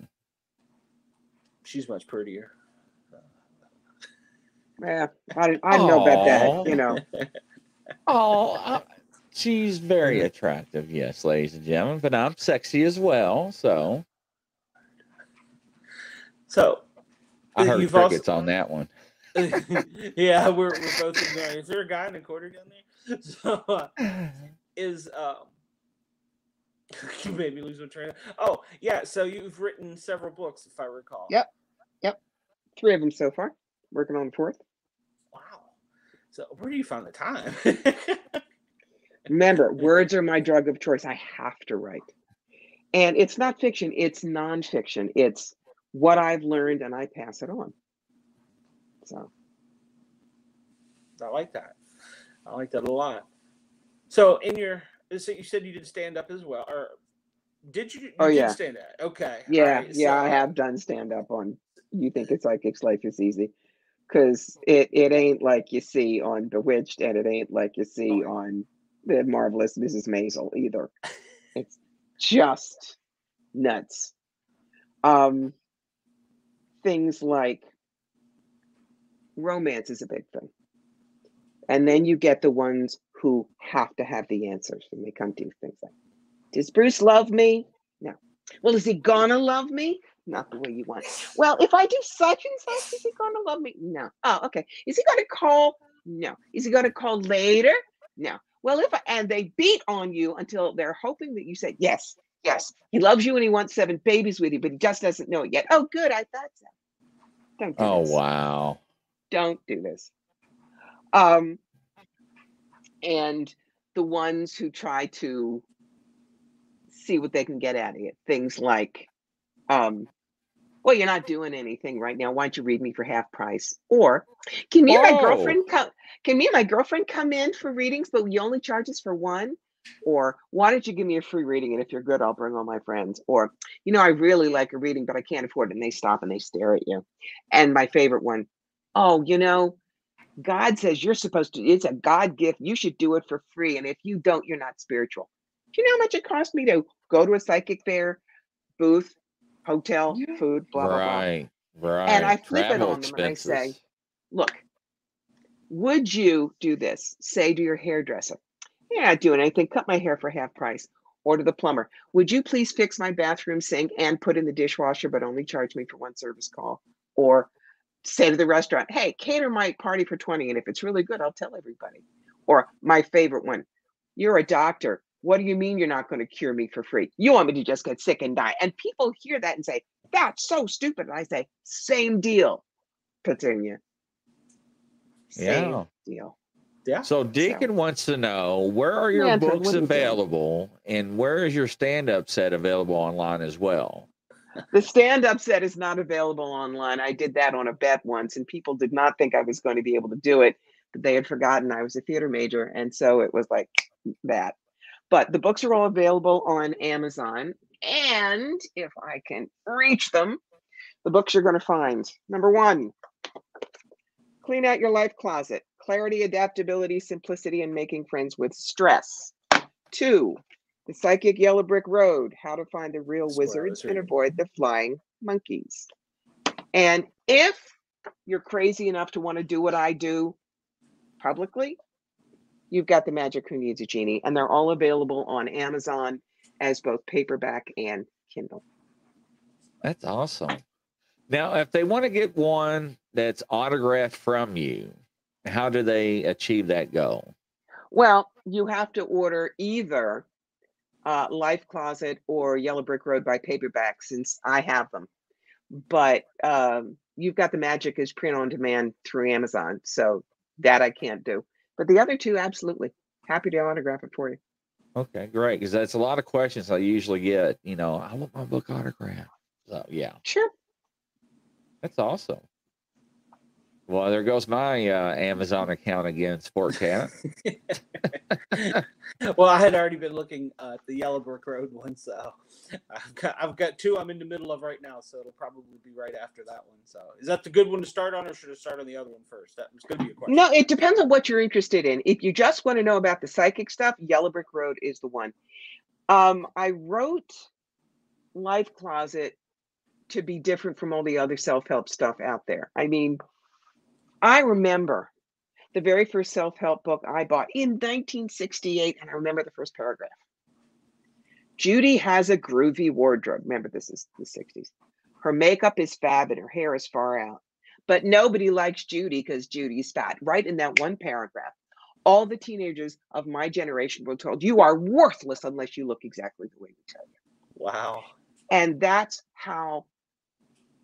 she's much prettier. Yeah, I, I know about that. You know, Oh, she's very attractive, yes, ladies and gentlemen. But I'm sexy as well, so So I heard You've also- on that one. yeah, we're, we're both ignoring. Is there a guy in the quarter down there? So uh, is um you made me lose my train. Of, oh yeah, so you've written several books, if I recall. Yep, yep. three of them so far. Working on the fourth. Wow. So where do you find the time? Remember, words are my drug of choice. I have to write. And it's not fiction, it's nonfiction. It's what I've learned and I pass it on. So, I like that. I like that a lot. So in your, so you said you did stand up as well, or did you? you Oh, did yeah. stand up. Okay. yeah, right, yeah, I have done stand up on You Think It's Psychic's Life is Easy. Because it, it ain't like you see on Bewitched and it ain't like you see on The Marvelous Mrs. Maisel either. It's just nuts. Um, things like romance is a big thing. And then you get the ones who have to have the answers when they come to. Things like, does Bruce love me? No. Well, is he gonna love me? Not the way you want. Well, if I do such and such, is he gonna love me? No. Oh, okay. Is he gonna call? No. Is he gonna call later? No. Well, if I, and they beat on you until they're hoping that you say yes, Yes, he loves you and he wants seven babies with you, but he just doesn't know it yet. Oh, good. I thought so. Do Oh this. wow. Don't do this. Um, and the ones who try to see what they can get out of it, things like, um, well, you're not doing anything right now. Why don't you read me for half price? Or can me and my Oh. girlfriend come? Can me and my girlfriend come in for readings, but we only charge us for one? Or why don't you give me a free reading? And if you're good, I'll bring all my friends. Or, you know, I really like a reading, but I can't afford it. And they stop and they stare at you. And my favorite one, oh, you know, God says you're supposed to, it's a God gift. You should do it for free. And if you don't, you're not spiritual. Do you know how much it cost me to go to a psychic fair, booth, hotel, food, blah, blah, blah? right. Right. And I flip it Travel on them and I say, look, would you do this? Say to your hairdresser, you're not doing anything. Cut my hair for half price. Or to the plumber, would you please fix my bathroom sink and put in the dishwasher, but only charge me for one service call? Or say to the restaurant, hey, cater my party for 20. And if it's really good, I'll tell everybody. Or my favorite one, you're a doctor. What do you mean you're not going to cure me for free? You want me to just get sick and die? And people hear that and say, that's so stupid. And I say, same deal, Petunia. Same Yeah. deal. Yeah. So Deacon wants to know where are your Manfred, books what you available and where is your stand-up set available online as well? The stand up set is not available online. I did that on a bet once, and people did not think I was going to be able to do it, but they had forgotten I was a theater major. And so it was like that. But the books are all available on Amazon. And if I can reach them, the books you're going to find number one, Clean Out Your Life Closet Clarity, Adaptability, Simplicity, and Making Friends with Stress. Two, The Psychic Yellow Brick Road How to Find the Real I Wizards and. Avoid the Flying Monkeys. And if you're crazy enough to want to do what I do publicly, you've got The Magic Who Needs a Genie, and they're all available on Amazon as both paperback and Kindle. That's awesome. Now, if they want to get one that's autographed from you, how do they achieve that goal? Well, you have to order either uh, Life Closet or Yellow Brick Road by paperback since I have them. But um, you've got the magic is print on demand through Amazon. So that I can't do. But the other two, absolutely. Happy to autograph it for you. Okay, great. Because that's a lot of questions I usually get. You know, I want my book autographed. So yeah, Sure. that's awesome. Well, there goes my uh, Amazon account again, Sport Cat. well, I had already been looking uh, at the Yellow Brick Road one, so I've got I've got two I'm in the middle of right now, so it'll probably be right after that one. So, is that the good one to start on, or should I start on the other one first? That was going to be a question. No, it depends on what you're interested in. If you just want to know about the psychic stuff, Yellow Brick Road is the one. Um, I wrote Life Closet to be different from all the other self-help stuff out there. I mean, I remember the very first self-help book I bought in 1968, and I remember the first paragraph. Judy has a groovy wardrobe. Remember, this is the 60s. Her makeup is fab and her hair is far out. But nobody likes Judy because Judy's fat. Right in that one paragraph, all the teenagers of my generation were told, You are worthless unless you look exactly the way we tell you. Wow. And that's how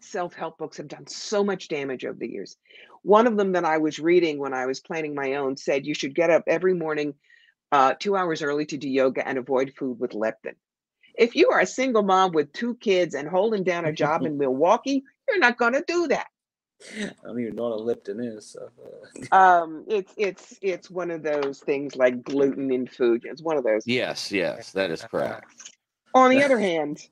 self help books have done so much damage over the years. One of them that I was reading when I was planning my own said you should get up every morning uh, two hours early to do yoga and avoid food with leptin. If you are a single mom with two kids and holding down a job in Milwaukee, you're not going to do that. I don't even know what a Lipton is. So, uh, Um, it's it's it's one of those things like gluten in food. It's one of those. Yes, yes, that is correct. On the other hand,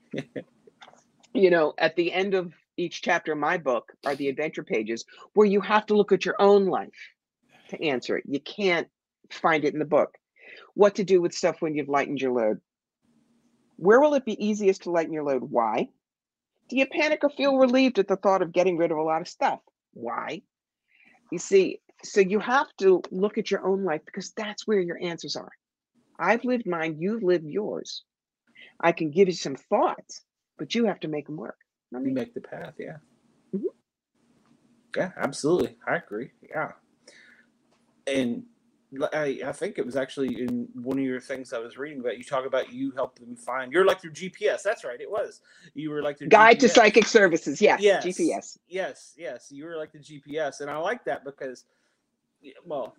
you know, at the end of each chapter of my book are the adventure pages where you have to look at your own life to answer it. You can't find it in the book. What to do with stuff when you've lightened your load. Where will it be easiest to lighten your load? Why? Do you panic or feel relieved at the thought of getting rid of a lot of stuff? Why? You see, so you have to look at your own life because that's where your answers are. I've lived mine, you've lived yours. I can give you some thoughts, but you have to make them work. You me. make the path, yeah. Mhm. Yeah, absolutely. I agree. Yeah. And I, I think it was actually in one of your things I was reading about. You talk about you help them find. You're like their GPS. That's right. It was. You were like their Guide to Psychic Services. Yes. Yes. GPS. Yes, yes. You were like the GPS, and I like that because, well,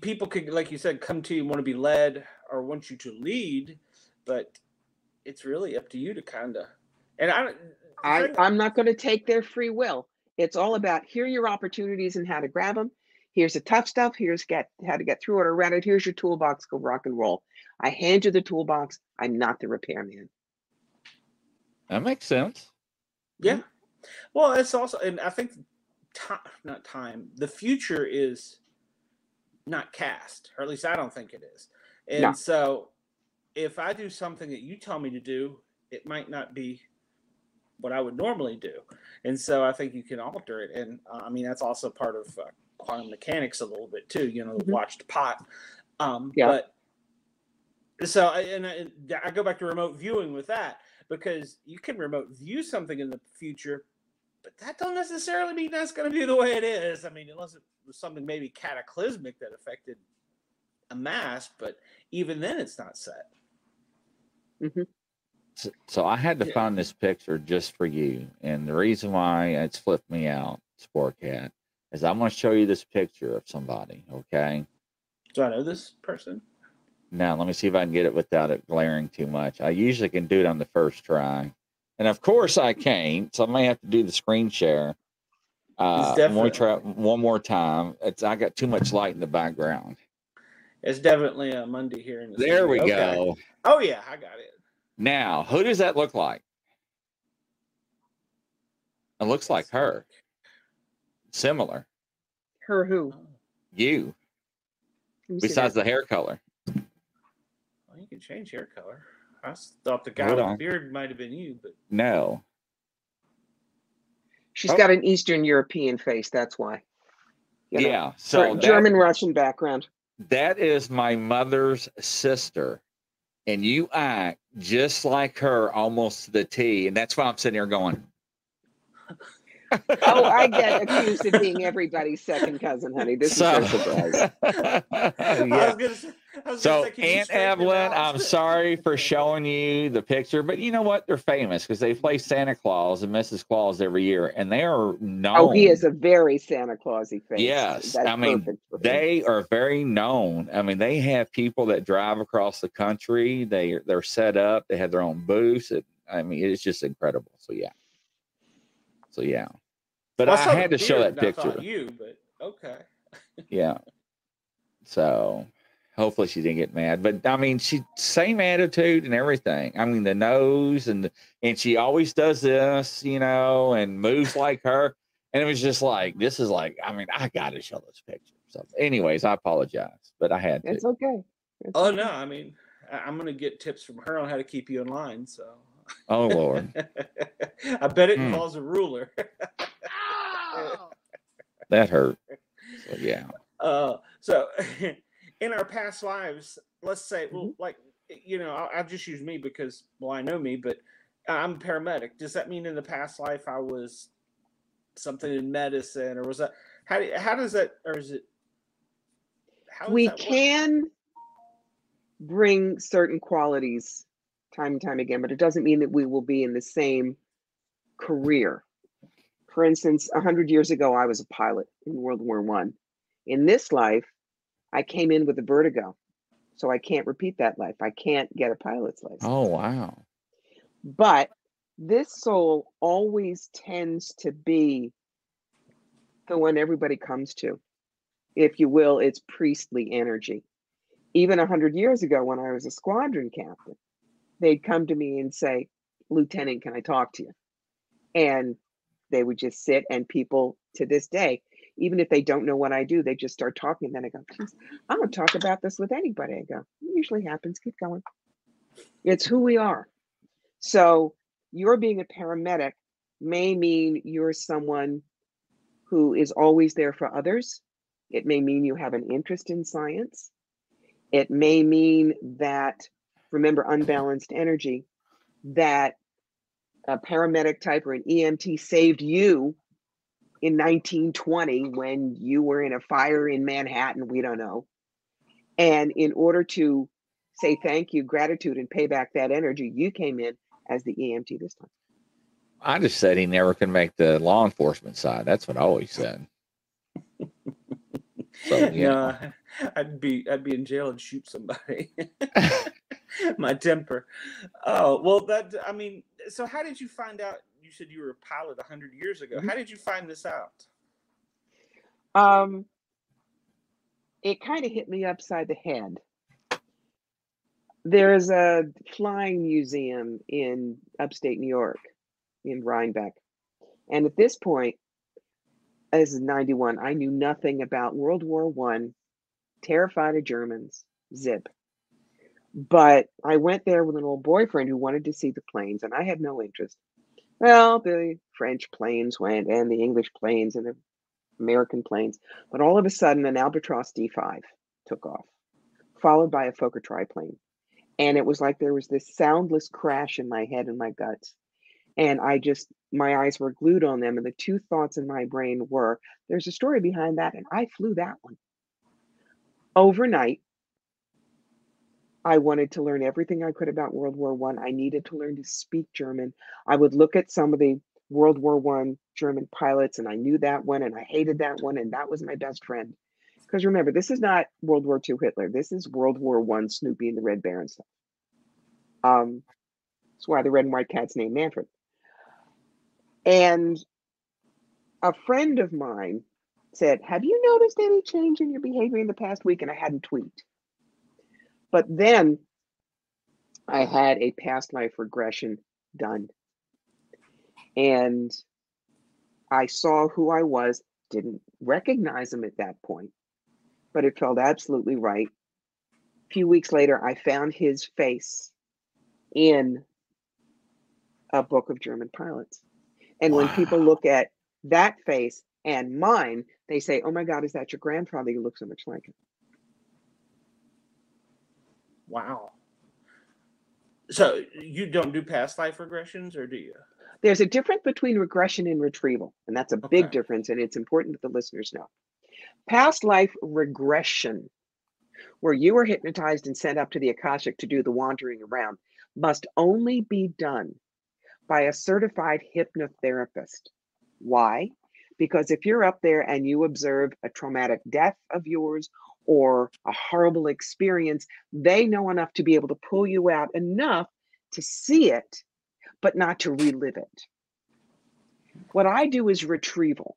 people could, like you said, come to you and want to be led or want you to lead, but it's really up to you to kind of. And I, I, thing- I'm not going to take their free will. It's all about here are your opportunities and how to grab them. Here's the tough stuff. Here's get how to get through it or around it. Here's your toolbox. Go rock and roll. I hand you the toolbox. I'm not the repairman. That makes sense. Yeah. Well, it's also, and I think time, not time, the future is not cast, or at least I don't think it is. And No. so if I do something that you tell me to do, it might not be what I would normally do. And so I think you can alter it. And uh, I mean, that's also part of uh, quantum mechanics a little bit too, you know, the Mhm. watched pot. Um, Yeah. But so, I, and I, I go back to remote viewing with that because you can remote view something in the future, but that don't necessarily mean that's going to be the way it is. I mean, unless it was something maybe cataclysmic that affected a mass, but even then, it's not set. So, so I had to Yeah. find this picture just for you, and the reason why it's flipped me out, Sportcat, is I'm going to show you this picture of somebody. Okay. Do I know this person? Now let me see if I can get it without it glaring too much. I usually can do it on the first try, and of course I can't. So I may have to do the screen share. Uh, one more try, one more time. It's I got too much light in the background. It's definitely a Monday here in the There we. Okay. go. Oh yeah, I got it. Now, who does that look like? It looks like her. Similar. Her who? You, Let me see besides the hair color. well, you can change hair color. I thought the guy Hold with on. the beard might have been you, but No. She's Oh. got an Eastern European face. That's why. You know, Yeah. So Ger- that- German Russian background. that is my mother's sister. And you act just like her almost to the T. And that's why I'm sitting here going. Oh, I get accused of being everybody's second cousin, honey. This so, is no surprise. yeah. Say, so, say, Aunt Evelyn, I'm sorry for showing you the picture, but you know what? They're famous because they play Santa Claus and Mrs. Claus every year, and they are known. Oh, he is a very Santa Clausy face. Yes, That's I mean, perfect for him. They are very known. I mean, they have people that drive across the country. They they're set up. They have their own booths. It, I mean, it's just incredible. So yeah. So yeah. But Well, I saw the had to show that and I thought picture. You, but okay. Yeah. So hopefully she didn't get mad. But I mean, she same attitude and everything. I mean, the nose and the, and she always does this, you know, and moves like her. And it was just like, this is like, I mean, I gotta show this picture. So anyways, I apologize, but I had to. It's okay. It's Oh okay. no, I mean, I- I'm gonna get tips from her on how to keep you in line. So Oh Lord. I bet it Hmm. involves a ruler. That hurt. So yeah. Uh, so in our past lives, let's say, well, Mm-hmm. like you know, I'll, I'll just use me because well, I know me, but I'm a paramedic. Does that mean in the past life I was something in medicine, or was that how do, how does that, or is it? How we that work? can bring certain qualities time and time again, but it doesn't mean that we will be in the same career. For instance, a hundred years ago, I was a pilot in World War One. In this life, I came in with a vertigo, so I can't repeat that life. I can't get a pilot's license. Oh wow. But this soul always tends to be the one everybody comes to. If you will, it's priestly energy. Even a hundred years ago, when I was a squadron captain, they'd come to me and say, Lieutenant, can I talk to you? And they would just sit and people to this day, even if they don't know what I do, they just start talking. And then I go, "Geez, I don't talk about this with anybody. I go, it usually happens. Keep going. It's who we are. So your being a paramedic may mean you're someone who is always there for others. It may mean you have an interest in science. It may mean that, remember, unbalanced energy, that a paramedic type or an EMT saved you in 1920 when you were in a fire in Manhattan. We don't know. And in order to say thank you, gratitude, and pay back that energy, you came in as the EMT this time. I just said he never can make the law enforcement side. That's what I always said. So, you know. No, I'd be I'd be in jail and shoot somebody. My temper. Oh well, that I mean. So how did you find out? You said you were a pilot hundred years ago. Mhm. How did you find this out? Um, it kind of hit me upside the head. There's a flying museum in upstate New York, in Rhinebeck. And at this point, this is 91, I knew nothing about World War One, terrified of Germans, zip. But I went there with an old boyfriend who wanted to see the planes, and I had no interest. Well, the French planes went, and the English planes, and the American planes. But all of a sudden, an Albatros D5 took off, followed by a Fokker triplane. And it was like there was this soundless crash in my head and my guts. And I just, my eyes were glued on them. And the two thoughts in my brain were there's a story behind that. And I flew that one. Overnight, I wanted to learn everything I could about World War One. I. I needed to learn to speak German. I would look at some of the World War One German pilots, and I knew that one, and I hated that one, and that was my best friend. Because remember, this is not World War II Hitler. This is World War One Snoopy and the Red Baron stuff. Um, that's why the red and white cat's named Manfred. And a friend of mine said, "Have you noticed any change in your behavior in the past week?" And I hadn't tweaked. But then I had a past life regression done. And I saw who I was, didn't recognize him at that point, but it felt absolutely right. A few weeks later, I found his face in a book of German pilots. And when people look at that face and mine, they say, Oh my God, is that your grandfather? You look so much like him. Wow. So you don't do past life regressions, or do you? There's a difference between regression and retrieval, and that's a big difference, and it's important that the listeners know. Past life regression, where you were hypnotized and sent up to the Akashic to do the wandering around, must only be done by a certified hypnotherapist. Why? Because if you're up there and you observe a traumatic death of yours or a horrible experience, they know enough to be able to pull you out enough to see it, but not to relive it. What I do is retrieval.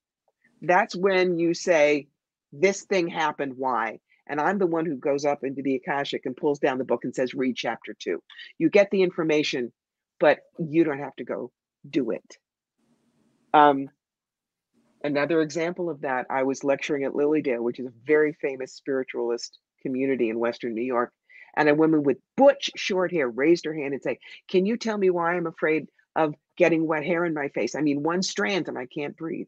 That's when you say, This thing happened, why? And I'm the one who goes up into the Akashic and pulls down the book and says, Read chapter two. You get the information, but you don't have to go do it. Um, another example of that, I was lecturing at Lily Dale, which is a very famous spiritualist community in Western New York. And a woman with butch short hair raised her hand and said, Can you tell me why I'm afraid of getting wet hair in my face? I mean, one strand and I can't breathe.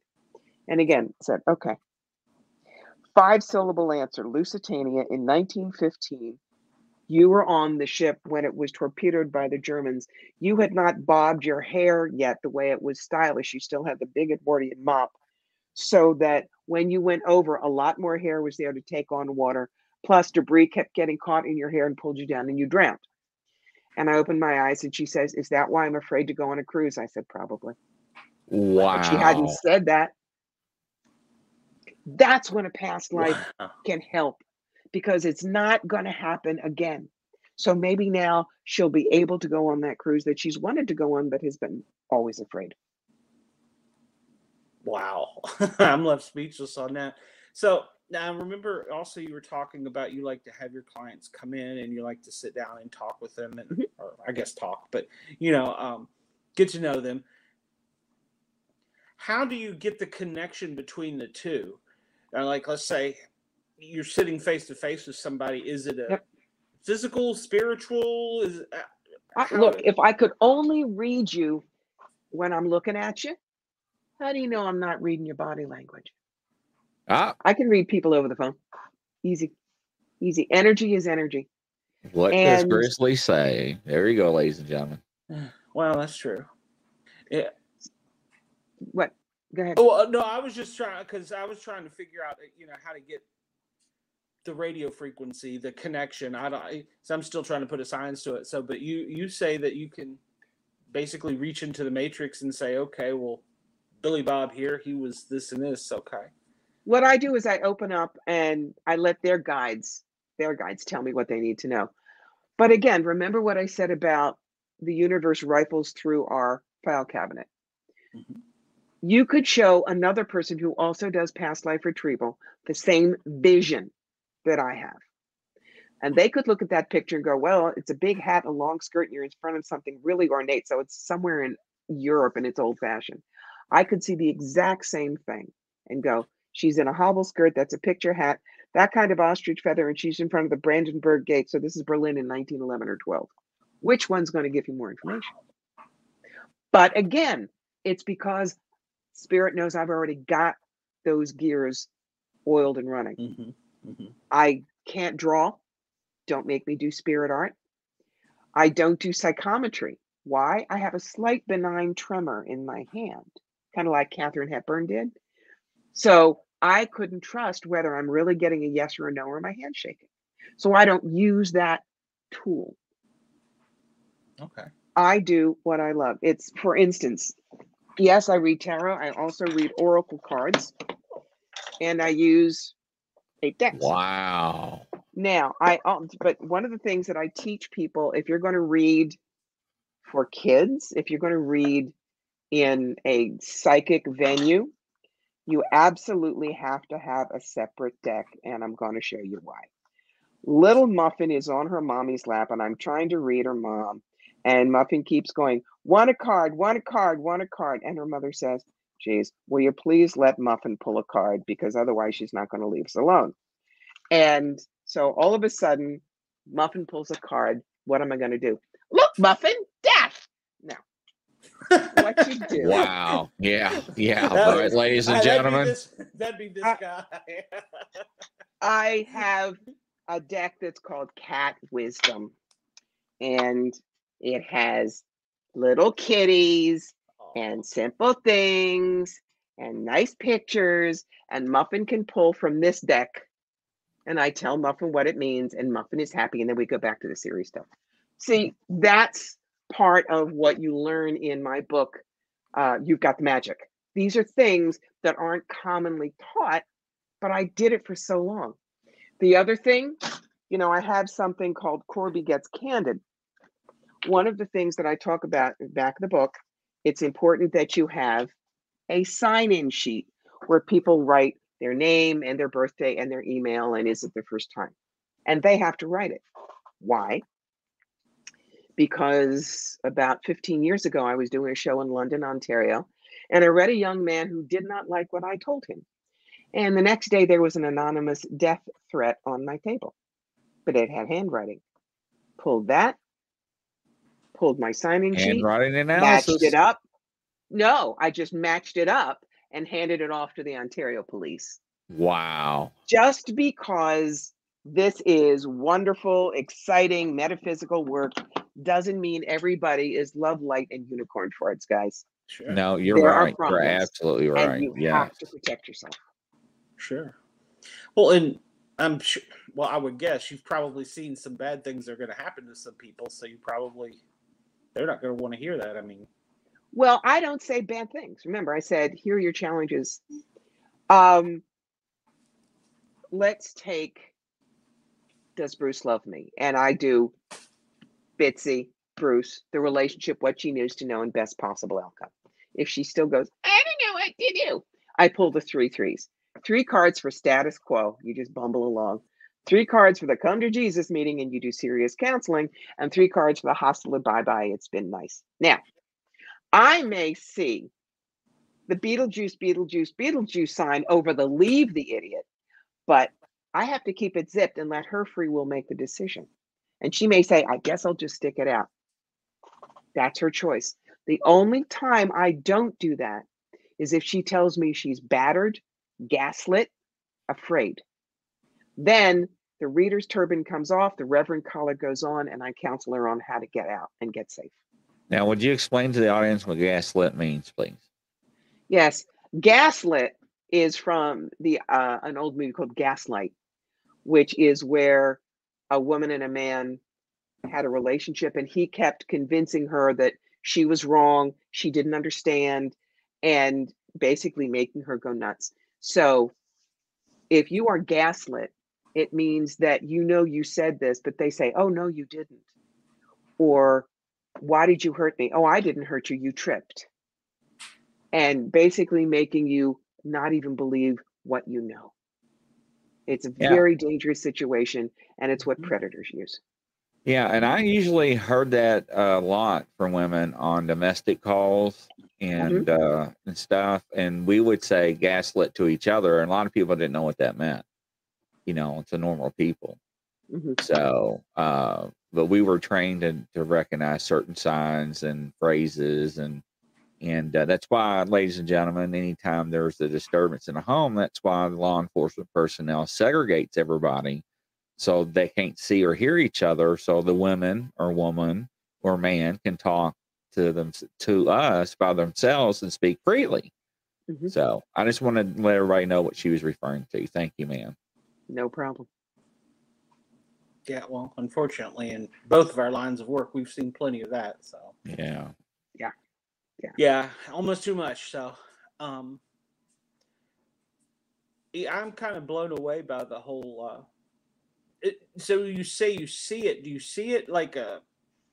And again, said, Okay. Five syllable answer Lusitania in 1915. You were on the ship when it was torpedoed by the Germans. You had not bobbed your hair yet the way it was stylish. You still had the big Edwardian mop, so that when you went over, a lot more hair was there to take on water. Plus, debris kept getting caught in your hair and pulled you down, and you drowned. And I opened my eyes, and she says, "Is that why I'm afraid to go on a cruise?" I said, "Probably." Wow. But she hadn't said that. That's when a past life Wow. can help because it's not going to happen again. So maybe now she'll be able to go on that cruise that she's wanted to go on, but has been always afraid. Wow. I'm left speechless on that. So now I remember also you were talking about you like to have your clients come in and you like to sit down and talk with them and Mhm. or I guess talk, but you know, um, get to know them. How do you get the connection between the two? Uh, like let's say you're sitting face to face with somebody. Is it a Yep. physical, spiritual? Is uh, I, look, if I could only read you when I'm looking at you, how do you know I'm not reading your body language? Ah, I can read people over the phone. Easy, easy. Energy is energy. what does And- Grizzly say? There you go, ladies and gentlemen. well, that's true. Yeah. What? Go ahead. Oh uh, no, I was just trying because I was trying to figure out, uh, you know, how to get the radio frequency, the connection. I don't. I, so I'm still trying to put a science to it. So, but you you say that you can basically reach into the matrix and say, okay, well, Billy Bob here, he was this and this. Okay. What I do is I open up and I let their guides, their guides tell me what they need to know. But again, remember what I said about the universe rifles through our file cabinet. Mhm. You could show another person who also does past life retrieval the same vision that I have. And they could look at that picture and go, well, it's a big hat, a long skirt, and you're in front of something really ornate. So it's somewhere in Europe and it's old fashioned. I could see the exact same thing and go, she's in a hobble skirt, that's a picture hat, that kind of ostrich feather, and she's in front of the Brandenburg Gate. So this is Berlin in 1911 or 12. Which one's going to give you more information? But again, it's because Spirit knows I've already got those gears oiled and running. Mm-hmm. Mm-hmm. I can't draw. Don't make me do spirit art. I don't do psychometry. Why? I have a slight benign tremor in my hand, kind of like Katharine Hepburn did. So I couldn't trust whether I'm really getting a yes or a no or my hand shaking. So I don't use that tool. Okay. I do what I love. It's, for instance, yes, I read tarot. I also read oracle cards, and I use a deck. Wow. Now, I al- but one of the things that I teach people if you're going to read for kids, if you're going to read in a psychic venue, you absolutely have to have a separate deck, and I'm going to show you why. Little Muffin is on her mommy's lap, and I'm trying to read her mom, and Muffin keeps going, "Want a card? Want a card? Want a card?" And her mother says, "Geez, will you please let Muffin pull a card because otherwise she's not going to leave us alone." And so all of a sudden, Muffin pulls a card. What am I going to do? Look, Muffin, death. Now, what you do? Wow. Yeah. Yeah. All right, ladies and uh, that'd be gentlemen. this- That'd be this I- guy. I have a deck that's called Cat Wisdom, and it has little kitties and simple things and nice pictures. And Muffin can pull from this deck, and I tell Muffin what it means, and Muffin is happy. And then we go back to the series stuff. See, that's part of what you learn in my book. Uh, You've got the magic. These are things that aren't commonly taught, but I did it for so long. The other thing, you know, I have something called Corbie Gets Candid. One of the things that I talk about in back of the book, it's important that you have a sign in sheet where people write their name and their birthday and their email and is it their first time? And they have to write it. Why? Because about 15 years ago, I was doing a show in London, Ontario, and I read a young man who did not like what I told him. And the next day, there was an anonymous death threat on my table, but it had handwriting. Pulled that, pulled my signing sheet, Handwriting matched analysis. it up. No, I just matched it up and handed it off to the Ontario police Wow. just because this is wonderful, exciting, metaphysical work doesn't mean everybody is love, light, and unicorn farts, guys. Sure. No, you're There right. You're problems, absolutely And right. you Yeah. have to protect yourself. Sure. Well, and I'm sure. Well, I would guess you've probably seen some bad things that are going to happen to some people, so you probably they're not going to want to hear that. I mean, Well, I don't say bad things. Remember, I said, here are your challenges. Um, let's take Does Bruce Love Me? And I do Bitsy, Bruce, the relationship, what she needs to know, and best possible outcome. If she still goes, I don't know what to do, I pull the three threes. Three cards for status quo. You just bumble along. Three cards for the come to Jesus meeting and you do serious counseling, and three cards for the hostile bye bye. It's been nice. Now, I may see the Beetlejuice, Beetlejuice, Beetlejuice sign over the leave the idiot, but I have to keep it zipped and let her free will make the decision. And she may say, I guess I'll just stick it out. That's her choice. The only time I don't do that is if she tells me she's battered, gaslit, afraid. Then the reader's turban comes off, the reverend collar goes on, and I counsel her on how to get out and get safe. Now, would you explain to the audience what gaslit means, please? Yes, gaslit is from the uh, an old movie called Gaslight, which is where a woman and a man had a relationship and he kept convincing her that she was wrong, she didn't understand, and basically making her go nuts. So if you are gaslit, it means that you know you said this, but they say, oh, no, you didn't. Or why did you hurt me? Oh, I didn't hurt you, you tripped. And basically making you not even believe what you know. It's a Yeah. very dangerous situation, and it's what Mhm. predators use. Yeah, and I usually heard that a lot from women on domestic calls and uh, and stuff, and we would say gaslit to each other, and a lot of people didn't know what that meant. You know, to normal people. Mhm. So, uh, but we were trained to, to recognize certain signs and phrases, and and uh, that's why, ladies and gentlemen, anytime there's a disturbance in a home, that's why the law enforcement personnel segregates everybody so they can't see or hear each other, so the women or woman or man can talk to them to us by themselves and speak freely. Mhm. So I just want to let everybody know what she was referring to. Thank you, ma'am. No problem. Yeah, well, unfortunately, in both of our lines of work, we've seen plenty of that. So Yeah. Yeah, almost too much. So, um, I'm kind of blown away by the whole. Uh, it, so you say you see it? Do you see it like a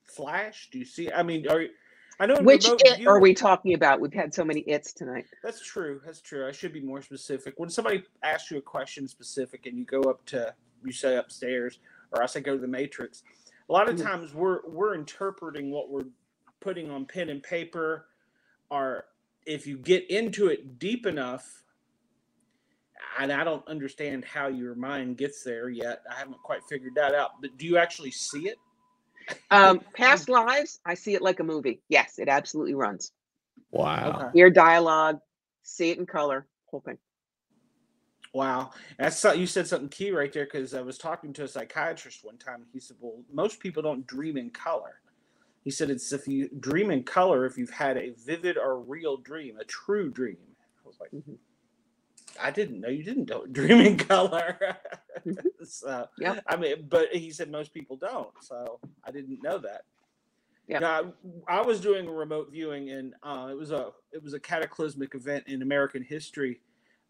flash? Do you see? I mean, are you- I know Which it are we talking about? We've had so many its tonight. That's true. That's true. I should be more specific. When somebody asks you a question specific and you go up to you say upstairs or I say go to the matrix, a lot of Mhm. times we're we're interpreting what we're putting on pen and paper or if you get into it deep enough and I don't understand how your mind gets there yet. I haven't quite figured that out. But do you actually see it? Um, past lives, I see it like a movie. Yes, it absolutely runs. Wow. Okay. Hear dialogue, see it in color, whole thing. Wow, that's so- you said something key right there because I was talking to a psychiatrist one time. He said, "Well, most people don't dream in color." He said, "It's if you dream in color if you've had a vivid or real dream, a true dream." I was like, Mhm. "I didn't know you didn't dream in color." Mhm. so, Yep. I mean, but he said most people don't, so I didn't know that. Yeah. Now, I was doing a remote viewing, and uh, it was a it was a cataclysmic event in American history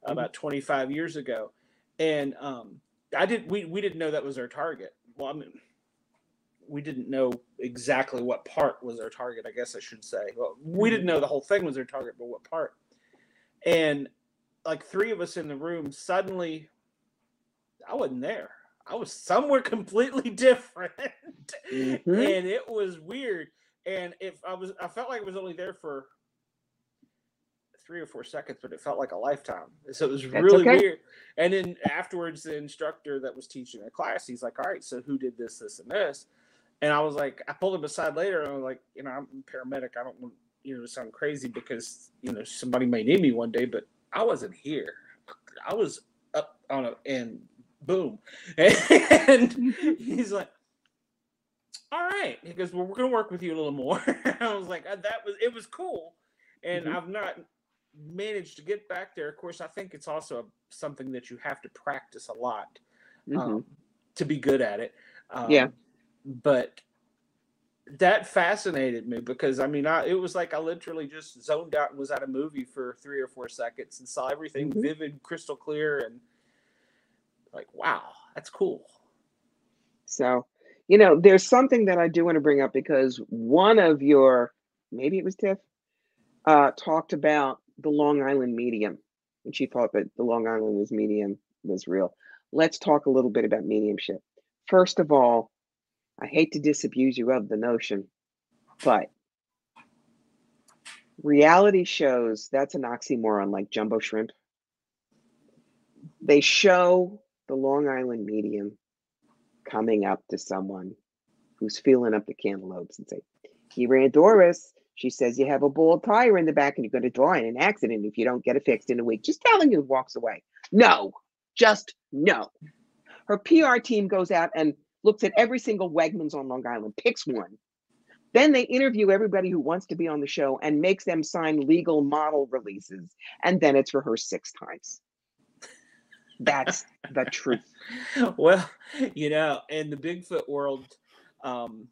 about 25 years ago, and um, I did we we didn't know that was our target. Well, I mean, we didn't know exactly what part was our target. I guess I should say. Well, we didn't know the whole thing was our target, but what part? And like three of us in the room suddenly, I wasn't there. I was somewhere completely different, Mhm. and it was weird. And if I was, I felt like I was only there for three or four seconds, but it felt like a lifetime. So it was That's really okay. weird. And then afterwards, the instructor that was teaching the class, he's like, "All right, so who did this, this, and this?" And I was like, I pulled him aside later, and I was like, "You know, I'm a paramedic. I don't want you know to sound crazy because you know somebody may need me one day, but I wasn't here. I was up on a and boom." And he's like. All right, he goes. Well, we're gonna work with you a little more. I was like, "Uh, that was it was cool, and Mhm. I've not managed to get back there. Of course, I think it's also something that you have to practice a lot um, to be good at it. Um, Yeah. But that fascinated me because I mean, I, it was like I literally just zoned out and was at a movie for three or four seconds and saw everything Mhm. vivid, crystal clear, and like, wow, that's cool. So, you know, there's something that I do want to bring up because one of your, maybe it was Tiff, uh, talked about the Long Island medium, and she thought that the Long Island was medium was real. Let's talk a little bit about mediumship. First of all, I hate to disabuse you of the notion, but reality shows that's an oxymoron like jumbo shrimp. They show the Long Island medium coming up to someone who's feeling up the cantaloupes and say, Here, Aunt Doris, she says you have a bald tire in the back and you're going to die in an accident if you don't get it fixed in a week. Just telling you, walks away. No, just no. Her PR team goes out and looks at every single Wegmans on Long Island, picks one. Then they interview everybody who wants to be on the show and makes them sign legal model releases. And then it's rehearsed six times. That's the truth. well, you know, in the Bigfoot world, um,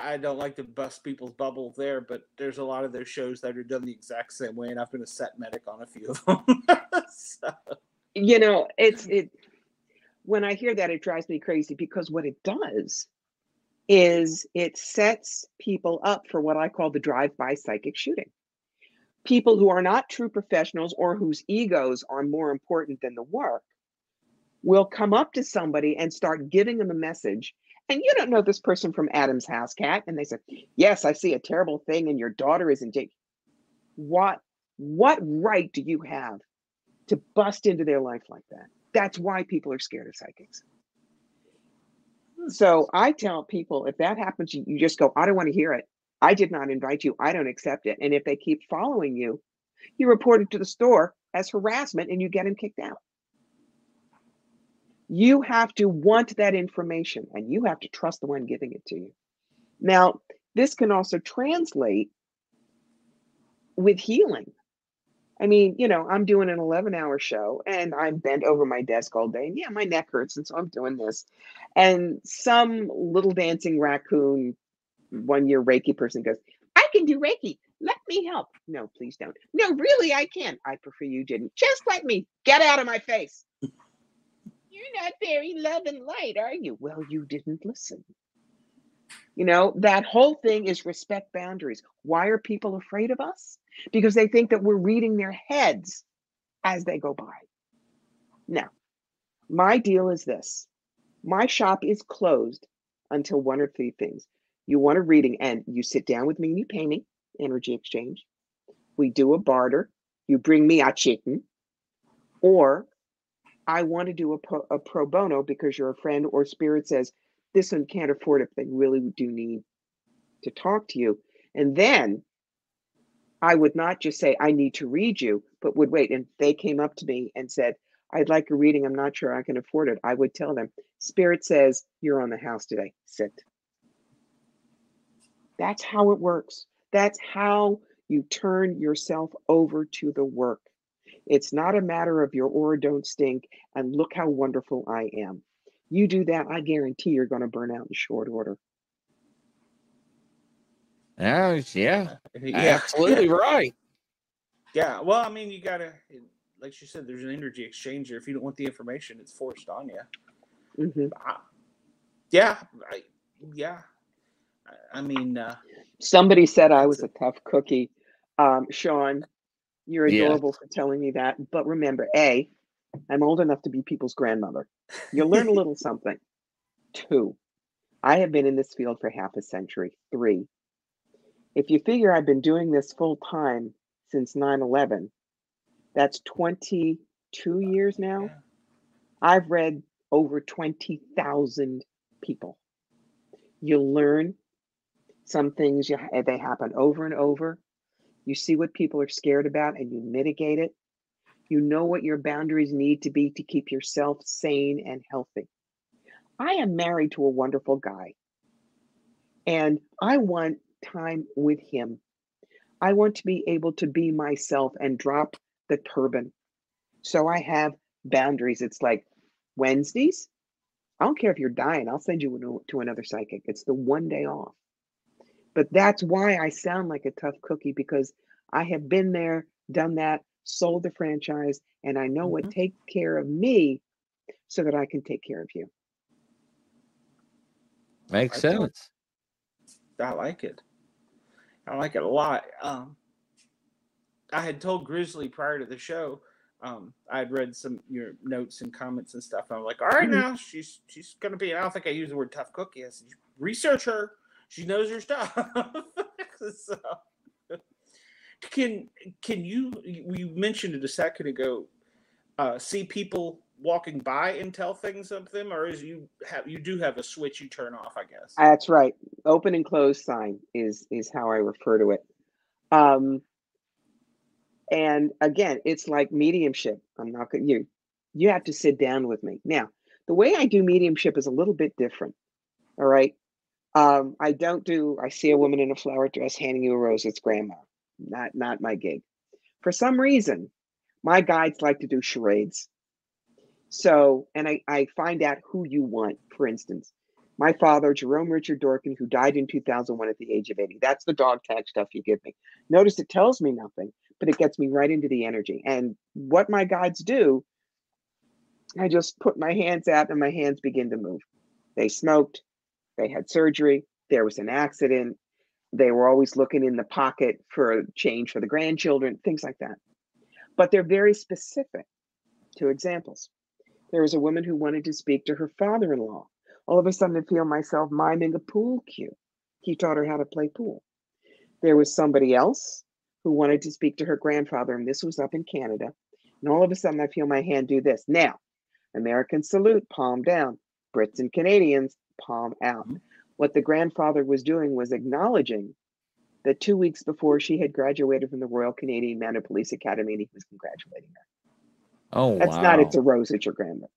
I don't like to bust people's bubble there, but there's a lot of those shows that are done the exact same way, and I've been a set medic on a few of them. so, You know, it's it when I hear that it drives me crazy because what it does is it sets people up for what I call the drive-by psychic shooting. People who are not true professionals or whose egos are more important than the work will come up to somebody and start giving them a message. And you don't know this person from Adam's house, Cat. And they say, Yes, I see a terrible thing, and your daughter is in jail. What what right do you have to bust into their life like that? That's why people are scared of psychics. So I tell people if that happens, you, just go, I don't want to hear it. I did not invite you. I don't accept it. And if they keep following you, you report it to the store as harassment and you get them kicked out. You have to want that information and you have to trust the one giving it to you. Now, this can also translate with healing. I mean, you know, I'm doing an 11 hour show and I'm bent over my desk all day. And yeah, my neck hurts. And so I'm doing this. And some little dancing raccoon, one year Reiki person goes, I can do Reiki. Let me help. No, please don't. No, really, I can. I prefer you didn't. Just let me get out of my face. You're not very love and light, are you? Well, you didn't listen. You know, that whole thing is respect boundaries. Why are people afraid of us? Because they think that we're reading their heads as they go by. Now, my deal is this my shop is closed until one or three things. You want a reading, and you sit down with me and you pay me, energy exchange. We do a barter. You bring me a chicken, or I want to do a pro, a pro bono because you're a friend, or spirit says this one can't afford it, they really do need to talk to you. And then I would not just say, I need to read you, but would wait. And they came up to me and said, I'd like a reading. I'm not sure I can afford it. I would tell them, Spirit says, You're on the house today. Sit. That's how it works. That's how you turn yourself over to the work. It's not a matter of your aura don't stink and look how wonderful I am. You do that, I guarantee you're going to burn out in short order. Oh, yeah, yeah, absolutely right. Yeah. Well, I mean, you gotta, like you said, there's an energy exchanger. If you don't want the information, it's forced on you. Mhm. I, yeah. I, yeah. I, I mean, uh, Somebody said I was a tough cookie. Um, Sean, you're Yeah. adorable for telling me that. But remember, A, I'm old enough to be people's grandmother. You'll learn a little something. Two, I have been in this field for half a century. Three, if you figure I've been doing this full time since 9 11, that's 22 years now. I've read over 20,000 people. You learn some things, you, eh, they happen over and over. You see what people are scared about and you mitigate it. You know what your boundaries need to be to keep yourself sane and healthy. I am married to a wonderful guy, and I want time with him. I want to be able to be myself and drop the turban. So I have boundaries. It's like Wednesdays. I don't care if you're dying, I'll send you to- to another psychic. It's the one day off. But that's why I sound like a tough cookie because I have been there, done that, sold the franchise, and I know what Mhm. take care of me so that I can take care of you. Makes I do. sense. I like it. I like it a lot. Um, I had told Grizzly prior to the show. Um, I had read some your notes and comments and stuff. And I'm like, all right, Mhm. now she's she's gonna be. I don't think I used the word tough cookie. I said, research her. She knows her stuff. so, can can you? You mentioned it a second ago. Uh, see people walking by and tell things of them, or is you have you do have a switch you turn off? I guess. That's right. Open and closed sign is is how I refer to it. Um, and again, it's like mediumship. I'm not going you. You have to sit down with me now. The way I do mediumship is a little bit different. All right. Um, I don't do. I see a woman in a flower dress handing you a rose. It's grandma. Not not my gig. For some reason, my guides like to do charades. So, and I, I find out who you want. For instance, my father, Jerome Richard Dorkin, who died in 2001 at the age of 80. That's the dog tag stuff you give me. Notice it tells me nothing, but it gets me right into the energy. And what my guides do, I just put my hands out and my hands begin to move. They smoked, they had surgery, there was an accident, they were always looking in the pocket for change for the grandchildren, things like that. But they're very specific. Two examples. There was a woman who wanted to speak to her father in law. All of a sudden, I feel myself miming a pool cue. He taught her how to play pool. There was somebody else who wanted to speak to her grandfather, and this was up in Canada. And all of a sudden, I feel my hand do this. Now, American salute, palm down. Brits and Canadians, palm out. Mm-hmm. What the grandfather was doing was acknowledging that two weeks before she had graduated from the Royal Canadian Mounted Police Academy, and he was congratulating her. Oh, That's wow. not it's a rose, it's your grandmother.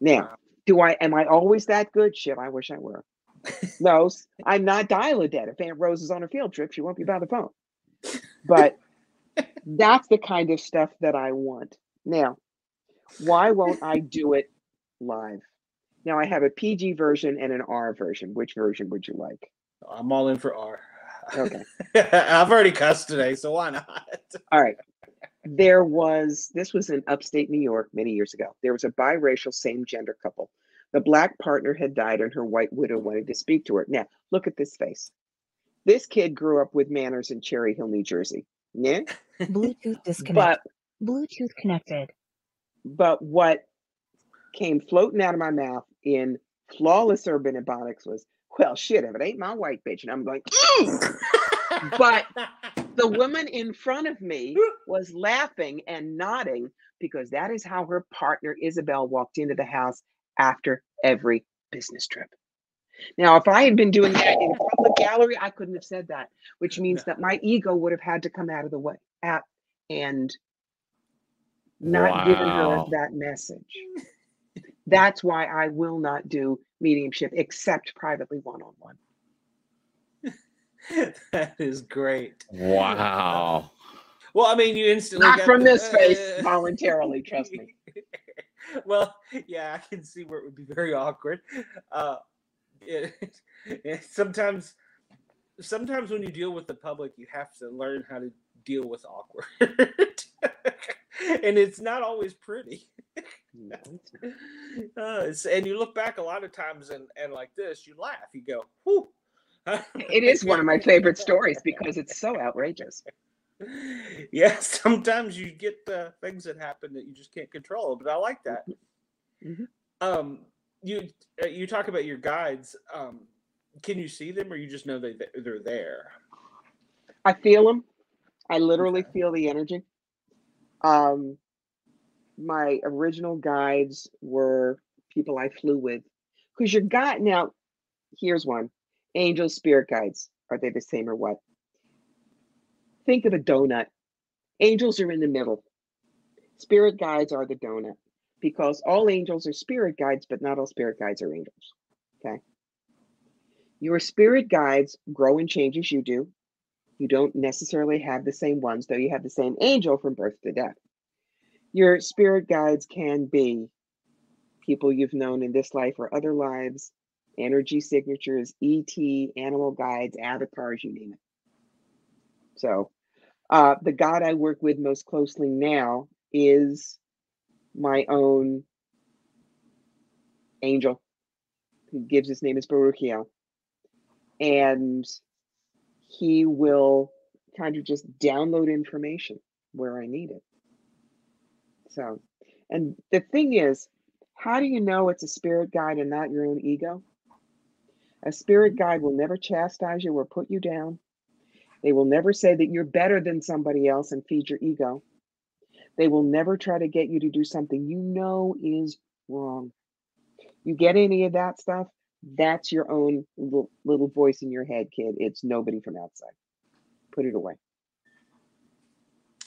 Now, do I am I always that good? Shit, I wish I were. No, I'm not dial a dead. If Aunt Rose is on a field trip, she won't be by the phone. But that's the kind of stuff that I want. Now, why won't I do it live? Now I have a PG version and an R version. Which version would you like? I'm all in for R. Okay. I've already cussed today, so why not? All right. There was, this was in upstate New York many years ago. There was a biracial same gender couple. The black partner had died and her white widow wanted to speak to her. Now, look at this face. This kid grew up with manners in Cherry Hill, New Jersey. Yeah. Bluetooth disconnected. But Bluetooth connected. but what came floating out of my mouth in flawless urban ebonics was, well, shit, if it ain't my white bitch. And I'm going, "Mm." but the woman in front of me was laughing and nodding because that is how her partner Isabel walked into the house after every business trip. Now, if I had been doing that in a public gallery, I couldn't have said that, which means that my ego would have had to come out of the way out and not given her that message. That's why I will not do mediumship except privately one on one. that is great. Wow. Well, I mean, you instantly Not got from the- this face uh, voluntarily, trust me. well, yeah, I can see where it would be very awkward. Uh, it, it- sometimes, sometimes when you deal with the public, you have to learn how to deal with awkward, and it's not always pretty. No. Uh, and you look back a lot of times, and and like this, you laugh, you go, "Whew." It is one of my favorite stories because it's so outrageous. yeah, sometimes you get uh, things that happen that you just can't control, but I like that. Mhm. Um, you uh, you talk about your guides. Um, can you see them, or you just know they they're there? I feel them. I literally feel the energy. Um, my original guides were people I flew with. Because your guide now, here's one: angel spirit guides. Are they the same or what? Think of a donut. Angels are in the middle. Spirit guides are the donut because all angels are spirit guides, but not all spirit guides are angels. Okay. Your spirit guides grow and change as you do. You don't necessarily have the same ones, though you have the same angel from birth to death. Your spirit guides can be people you've known in this life or other lives, energy signatures, ET, animal guides, avatars, you name it. So, uh, the God I work with most closely now is my own angel, who gives his name is Baruchiel. And he will kind of just download information where I need it. So, and the thing is, how do you know it's a spirit guide and not your own ego? A spirit guide will never chastise you or put you down. They will never say that you're better than somebody else and feed your ego. They will never try to get you to do something you know is wrong. You get any of that stuff, that's your own little, little voice in your head, kid. It's nobody from outside. Put it away.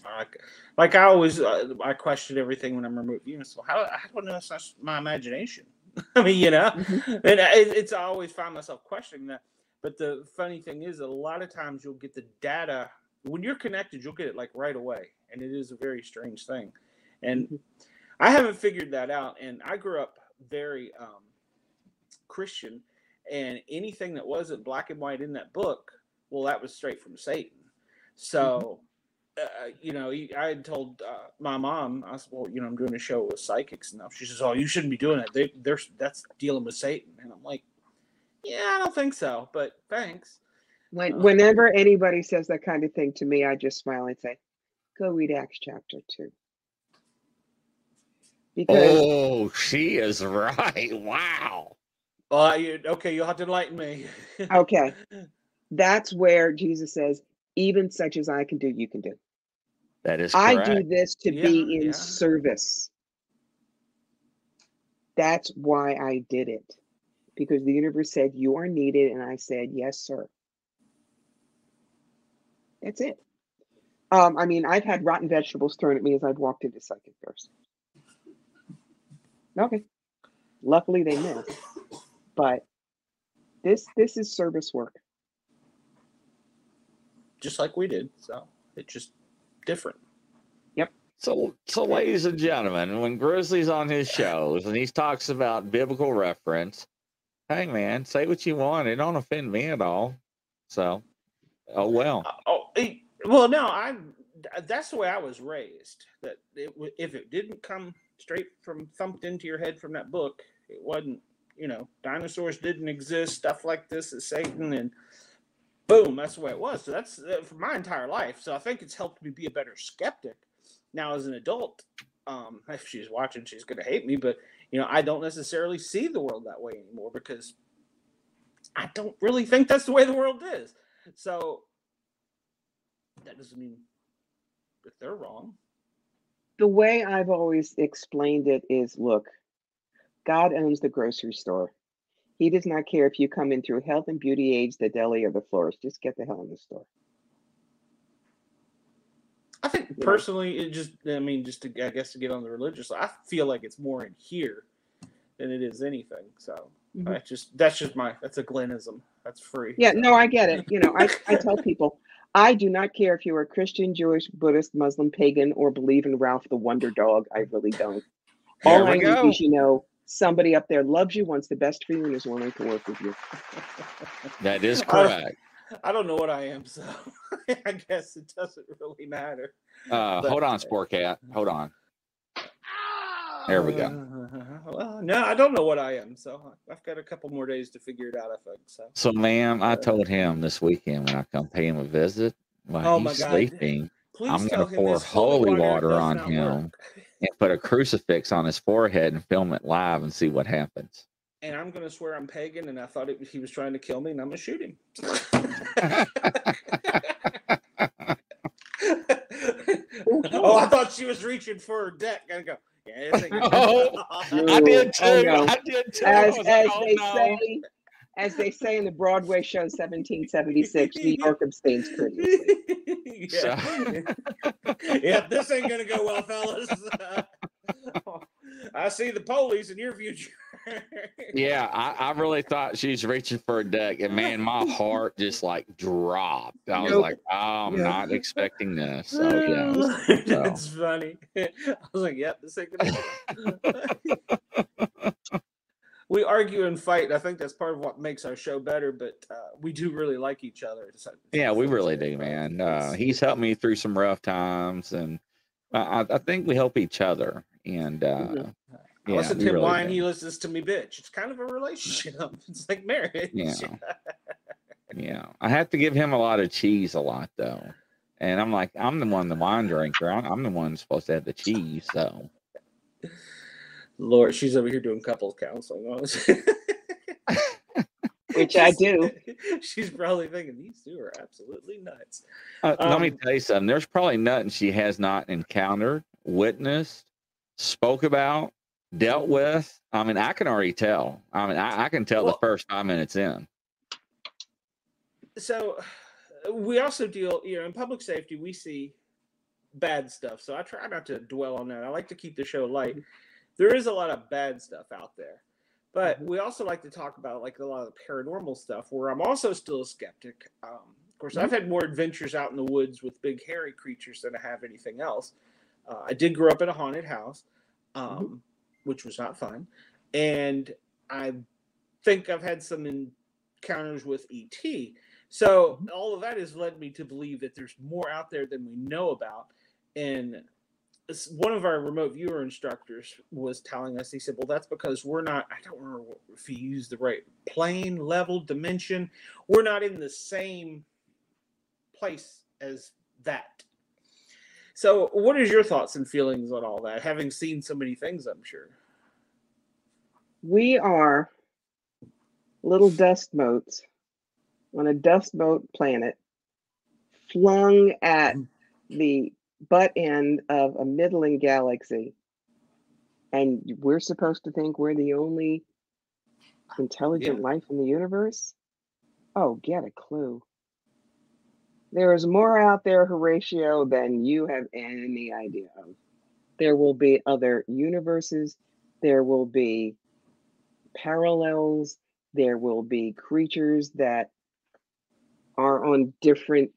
Like, like I always, uh, I question everything when I'm removed. You know, so how, how do I know not my imagination? I mean, you know, Mhm. and I, it's I always find myself questioning that. But the funny thing is, a lot of times you'll get the data when you're connected, you'll get it like right away, and it is a very strange thing. And Mhm. I haven't figured that out, and I grew up very um, Christian, and anything that wasn't black and white in that book, well, that was straight from Satan. So, uh, you know, he- I had told uh, my mom, I said, "Well, you know, I'm doing a show with psychics now." She says, "Oh, you shouldn't be doing that. They, they're that's dealing with Satan." And I'm like, "Yeah, I don't think so, but thanks." When, Uh, whenever anybody says that kind of thing to me, I just smile and say, "Go read Acts chapter 2. Because Oh, she is right. Wow. Well, you, okay, you'll have to enlighten me. okay, that's where Jesus says, "Even such as I can do, you can do." That is I do this to Yeah, be in yeah. service. That's why I did it. Because the universe said, You are needed. And I said, Yes, sir. That's it. Um, I mean, I've had rotten vegetables thrown at me as I've walked into psychic fairs. Okay. Luckily they missed. But this this is service work. just like we did. So it just different. Yep. So, so, ladies and gentlemen, when Grizzly's on his shows and he talks about biblical reference, hey man, say what you want. It don't offend me at all. So, oh well. Uh, Oh, well, no, I. That's the way I was raised. That it, if it didn't come straight from thumped into your head from that book, it wasn't. You know, dinosaurs didn't exist. Stuff like this is Satan, and boom, that's the way it was. So that's uh, for my entire life. So I think it's helped me be a better skeptic. Now, as an adult, um, if she's watching, she's going to hate me, but you know, I don't necessarily see the world that way anymore because I don't really think that's the way the world is. So that doesn't mean that they're wrong. The way I've always explained it is look, God owns the grocery store. He does not care if you come in through health and beauty aids, the deli, or the florist. Just get the hell in the store. I think personally, it just, I mean, just to, I guess to get on the religious, I feel like it's more in here than it is anything. So Mhm. I just, that's just my, that's a Glenism. That's free. Yeah, no, I get it. You know, I, I tell people, I do not care if you're Christian, Jewish, Buddhist, Muslim, pagan, or believe in Ralph the Wonder Dog. I really don't. All I need is you know somebody up there loves you, wants the best for you, and is willing to work with you. That is I- correct. I don't know what I am, so I guess it doesn't really matter. Uh, But- hold on, Sportcat. Hold on. There we go. well, no, I don't know what I am, so I've got a couple more days to figure it out. I think so. So, ma'am, I told him this weekend when I come pay him a visit while Oh he's sleeping Please I'm gonna pour holy water does on not him. Work. and put a crucifix on his forehead and film it live and see what happens. and I'm gonna swear I'm pagan, and I thought it, he was trying to kill me, and I'm gonna shoot him. oh, I thought she was reaching for her deck. Gotta go. Yeah, this ain't Oh, I did oh, too. Oh, no. I did too. As I as like, oh, they no. say, as they say in the Broadway show 1776, New York abstains courteously. yeah. yeah, this ain't gonna go well, fellas. I see the police in your future. Yeah, I, I really thought she was reaching for a deck, and man, my heart just like dropped. I was Nope. like, oh, I'm Yeah. not expecting this. So yeah, That's funny. I was like, yep, this ain't gonna We argue and fight. and I think that's part of what makes our show better, but uh, we do really like each other. So- yeah, we really do, man. Uh, he's helped me through some rough times, and I, I think we help each other. And uh, I yeah, listen to him really whine, do. he listens to me bitch. It's kind of a relationship. It's like marriage. Yeah. Yeah, I have to give him a lot of cheese, a lot though. And I'm like, I'm the one, the wine drinker. I'm the one supposed to have the cheese. So Lord, she's over here doing couples counseling. Which I do. She's probably thinking these two are absolutely nuts. uh, let me Um, tell you something. There's probably nothing she has not encountered, witnessed, spoke about, dealt with. I mean, I can already tell. I mean, I, I can tell Well- the first five minutes in. So we also deal, you know, in public safety, we see bad stuff. So I try not to dwell on that. I like to keep the show light. There is a lot of bad stuff out there. But we also like to talk about like a lot of the paranormal stuff where I'm also still a skeptic. Um, of course, I've had more adventures out in the woods with big hairy creatures than I have anything else. Uh, I did grow up in a haunted house. um, which was not fun. And I think I've had some encounters with ET. So all of that has led me to believe that there's more out there than we know about. And one of our remote viewer instructors was telling us, he said, Well, that's because we're not, I don't remember if he used the right plane, level, dimension. We're not in the same place as that. So, what is your thoughts and feelings on all that? Having seen so many things, I'm sure. We are little dust motes on a dust mote planet flung at mm. the butt end of a middling galaxy. And we're supposed to think we're the only ah, intelligent Yeah. life in the universe? Oh, get a clue. There is more out there, Horatio, than you have any idea of. There will be other universes, there will be parallels, there will be creatures that are on different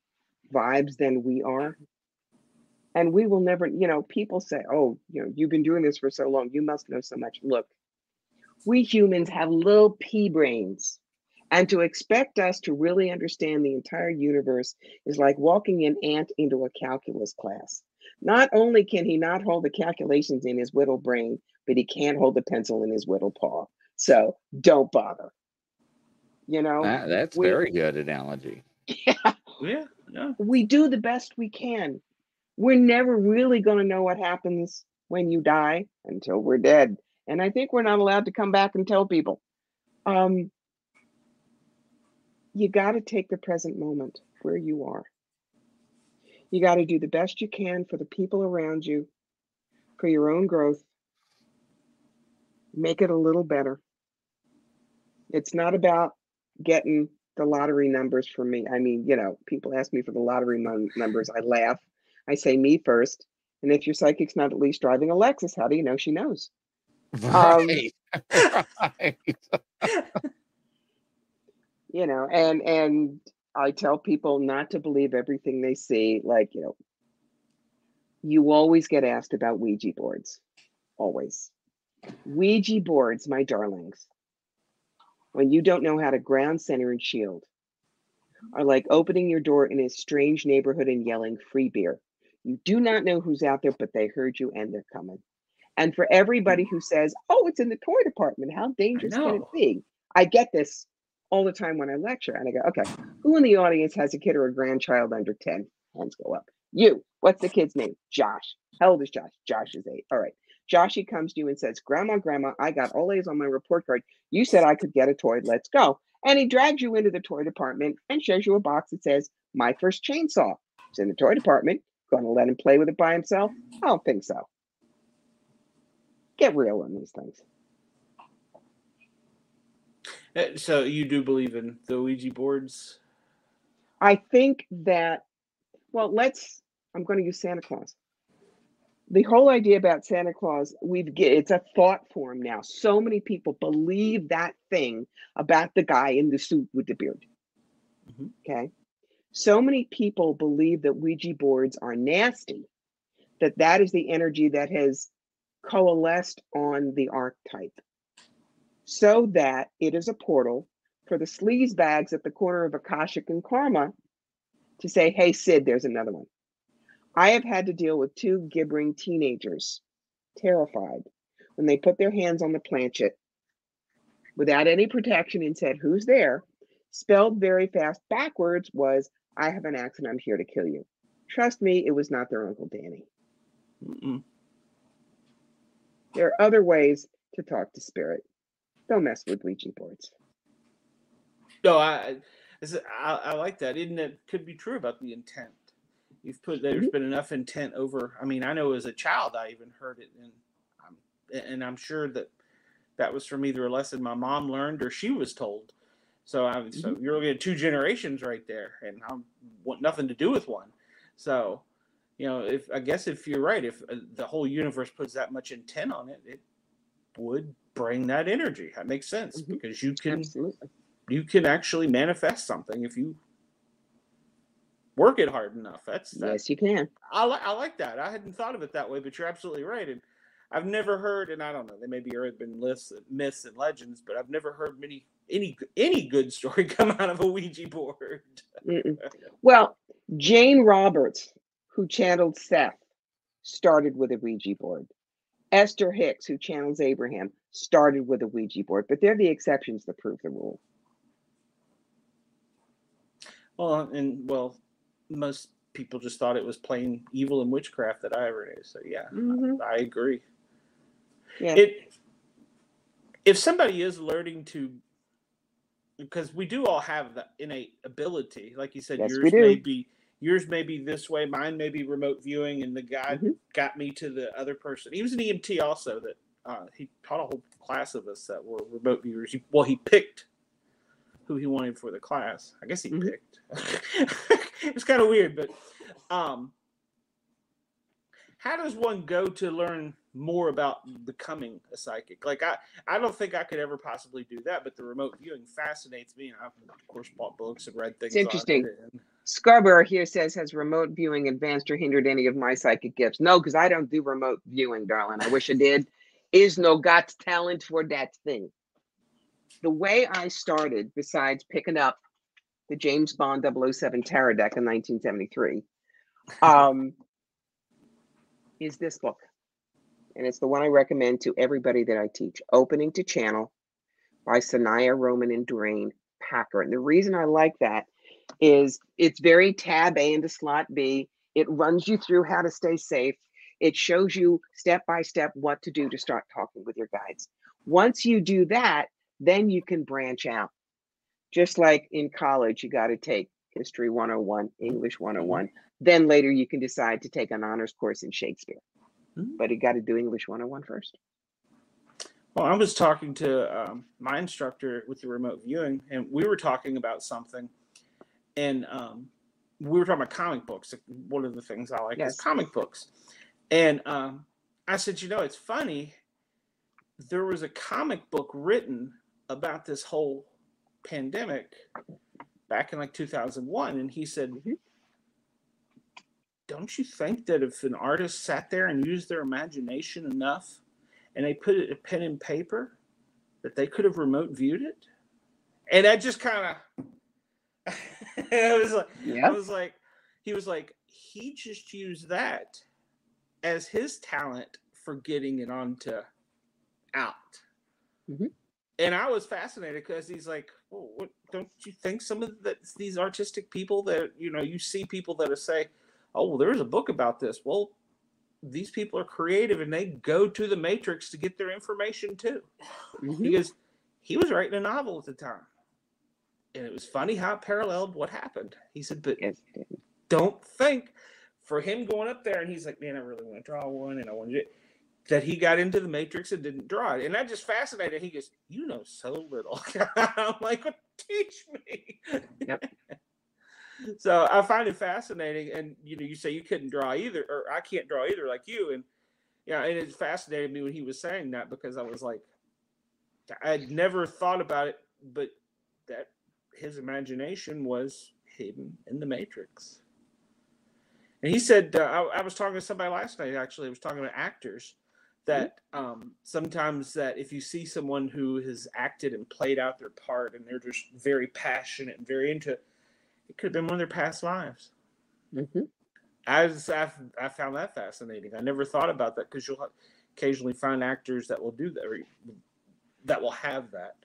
vibes than we are. And we will never, you know, people say, oh, you know, you've been doing this for so long, you must know so much. Look, we humans have little pea brains. And to expect us to really understand the entire universe is like walking an ant into a calculus class. Not only can he not hold the calculations in his whittle brain, but he can't hold the pencil in his whittle paw. So don't bother. You know, That, that's we- very good analogy. Yeah, yeah. we do the best we can. We're never really going to know what happens when you die until we're dead. And I think we're not allowed to come back and tell people. Um, you got to take the present moment where you are. You got to do the best you can for the people around you, for your own growth. Make it a little better. It's not about getting the lottery numbers for me. I mean, you know, people ask me for the lottery num- numbers. I laugh. I say me first. And if your psychic's not at least driving a Lexus, how do you know she knows? Um, Right. right. you know and and i tell people not to believe everything they see like you know you always get asked about ouija boards always ouija boards my darlings when you don't know how to ground center and shield are like opening your door in a strange neighborhood and yelling free beer you do not know who's out there but they heard you and they're coming and for mm. everybody who says oh it's in the toy department how dangerous can it be i get this all the time when I lecture. And I go, okay, who in the audience has a kid or a grandchild under 10? Hands go up. You. What's the kid's name? Josh. How old is Josh? Josh is eight. All right. Joshy comes to you and says, Grandma, Grandma, I got all A's on my report card. You said I could get a toy. Let's go. And he drags you into the toy department and shows you a box that says, My first chainsaw. It's in the toy department. Gonna let him play with it by himself? I don't think so. Get real on these things. Uh, So you do believe in the Ouija boards? I think that, well, let's, I'm going to use Santa Claus. The whole idea about Santa Claus, we've get it's a thought form now. So many people believe that thing about the guy in the suit with the beard. Mhm. Okay. So many people believe that Ouija boards are nasty, that that is the energy that has coalesced on the archetype so that it is a portal for the sleaze bags at the corner of Akashic and Karma to say, hey, Sid, there's another one. I have had to deal with two gibbering teenagers, terrified, when they put their hands on the planchette without any protection and said, who's there? Spelled very fast backwards was, I have an accident, I'm here to kill you. Trust me, it was not their Uncle Danny. Mm-mm. There are other ways to talk to spirit. Don't mess with Ouija boards. No, I, I- I, said- I, I like that. Isn't it could be true about the intent? You've put there's Mhm. been enough intent over. I mean, I know as a child I even heard it, and I'm, and I'm sure that that was from either a lesson my mom learned or she was told. So I so you're looking at two generations right there, and I want nothing to do with one. So, you know, if I guess if you're right, if uh, the whole universe puts that much intent on it, it would bring that energy. That makes sense Mhm. because you can Absolutely. you can actually manifest something if you work it hard enough. That's, that's Yes, you can. I, li- I like that. I hadn't thought of it that way, but you're absolutely right. And I've never heard, and I don't know, they maybe are been lists, myths and legends, but I've never heard many any any good story come out of a Ouija board. Well, Jane Roberts, who channeled Seth, started with a Ouija board. Esther Hicks, who channels Abraham, started with a Ouija board, but they're the exceptions that prove the rule. Well, and well, most people just thought it was plain evil and witchcraft that I ever knew. So yeah, Mhm. I agree. Yeah. It if somebody is learning to because we do all have that innate ability, like you said, Yes, yours may be yours may be this way, mine may be remote viewing, and the guy Mhm. got me to the other person. He was an EMT also that uh, he taught a whole class of us that were remote viewers. He, well, he picked who he wanted for the class. I guess he Mhm. picked. it's kind of weird, but um, how does one go to learn more about becoming a psychic? Like I, I don't think I could ever possibly do that, but the remote viewing fascinates me, and I've of course bought books and read things. on interesting. it, Scarborough here says, has remote viewing advanced or hindered any of my psychic gifts? No, because I don't do remote viewing, darling. I wish I did. Is no got talent for that thing. The way I started, besides picking up the James Bond 007 Tarot deck in 1973, um, is this book. And it's the one I recommend to everybody that I teach Opening to Channel by Sanaya Roman and Doreen Packer. And the reason I like that is it's very tab A into slot B. It runs you through how to stay safe. It shows you step by step what to do to start talking with your guides. Once you do that, then you can branch out. Just like in college, you got to take History 101, English 101. Then later you can decide to take an honors course in Shakespeare. Mhm. But you got to do English 101 first. Well, I was talking to um, my instructor with the remote viewing, and we were talking about something, and um, we were talking about comic books. One of the things I like Yes. is comic books, and um, I said, you know, it's funny. There was a comic book written about this whole pandemic back in like 2001, and he said, Mhm. "Don't you think that if an artist sat there and used their imagination enough?" and they put it in pen and paper that they could have remote viewed it and that just kind of it was like i was like he was like he just used that as his talent for getting it onto out Mhm. and i was fascinated because he's like well, what don't you think some of the, these artistic people that you know you see people that are say oh well, there's a book about this. Well these people are creative and they go to the matrix to get their information too. Mhm. because he was writing a novel at the time. And it was funny how it paralleled what happened. He said but Yes. don't think for him going up there and he's like man i really want to draw one and i want to that he got into the matrix and didn't draw it. And that just fascinated. He goes you know so little. I'm like well, teach me. Yep. so i find it fascinating and you know you say you couldn't draw either or i can't draw either like you and yeah and it fascinated me when he was saying that because i was like i'd never thought about it but that his imagination was hidden in the matrix. And he said uh, I, I was talking to somebody last night actually i was talking to actors that um, sometimes that if you see someone who has acted and played out their part and they're just very passionate and very into it could have been one of their past lives Mhm. I, was, I, I found that fascinating i never thought about that because you'll occasionally find actors that will do that or that will have that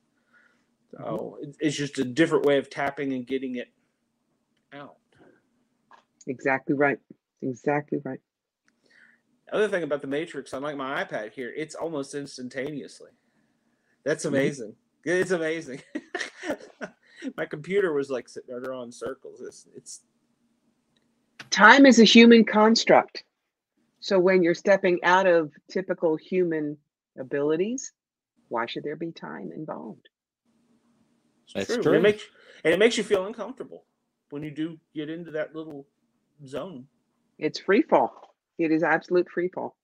so it- it's just a different way of tapping and getting it out Exactly right. Exactly right. other thing about the matrix unlike my ipad here it's almost instantaneously that's Mhm. amazing it's amazing my computer was like sitting there drawing circles it's, it's Time is a human construct. So when you're stepping out of typical human abilities, why should there be time involved? That's true. true. It makes, and it makes you feel uncomfortable when you do get into that little zone It's free fall. It is absolute free fall.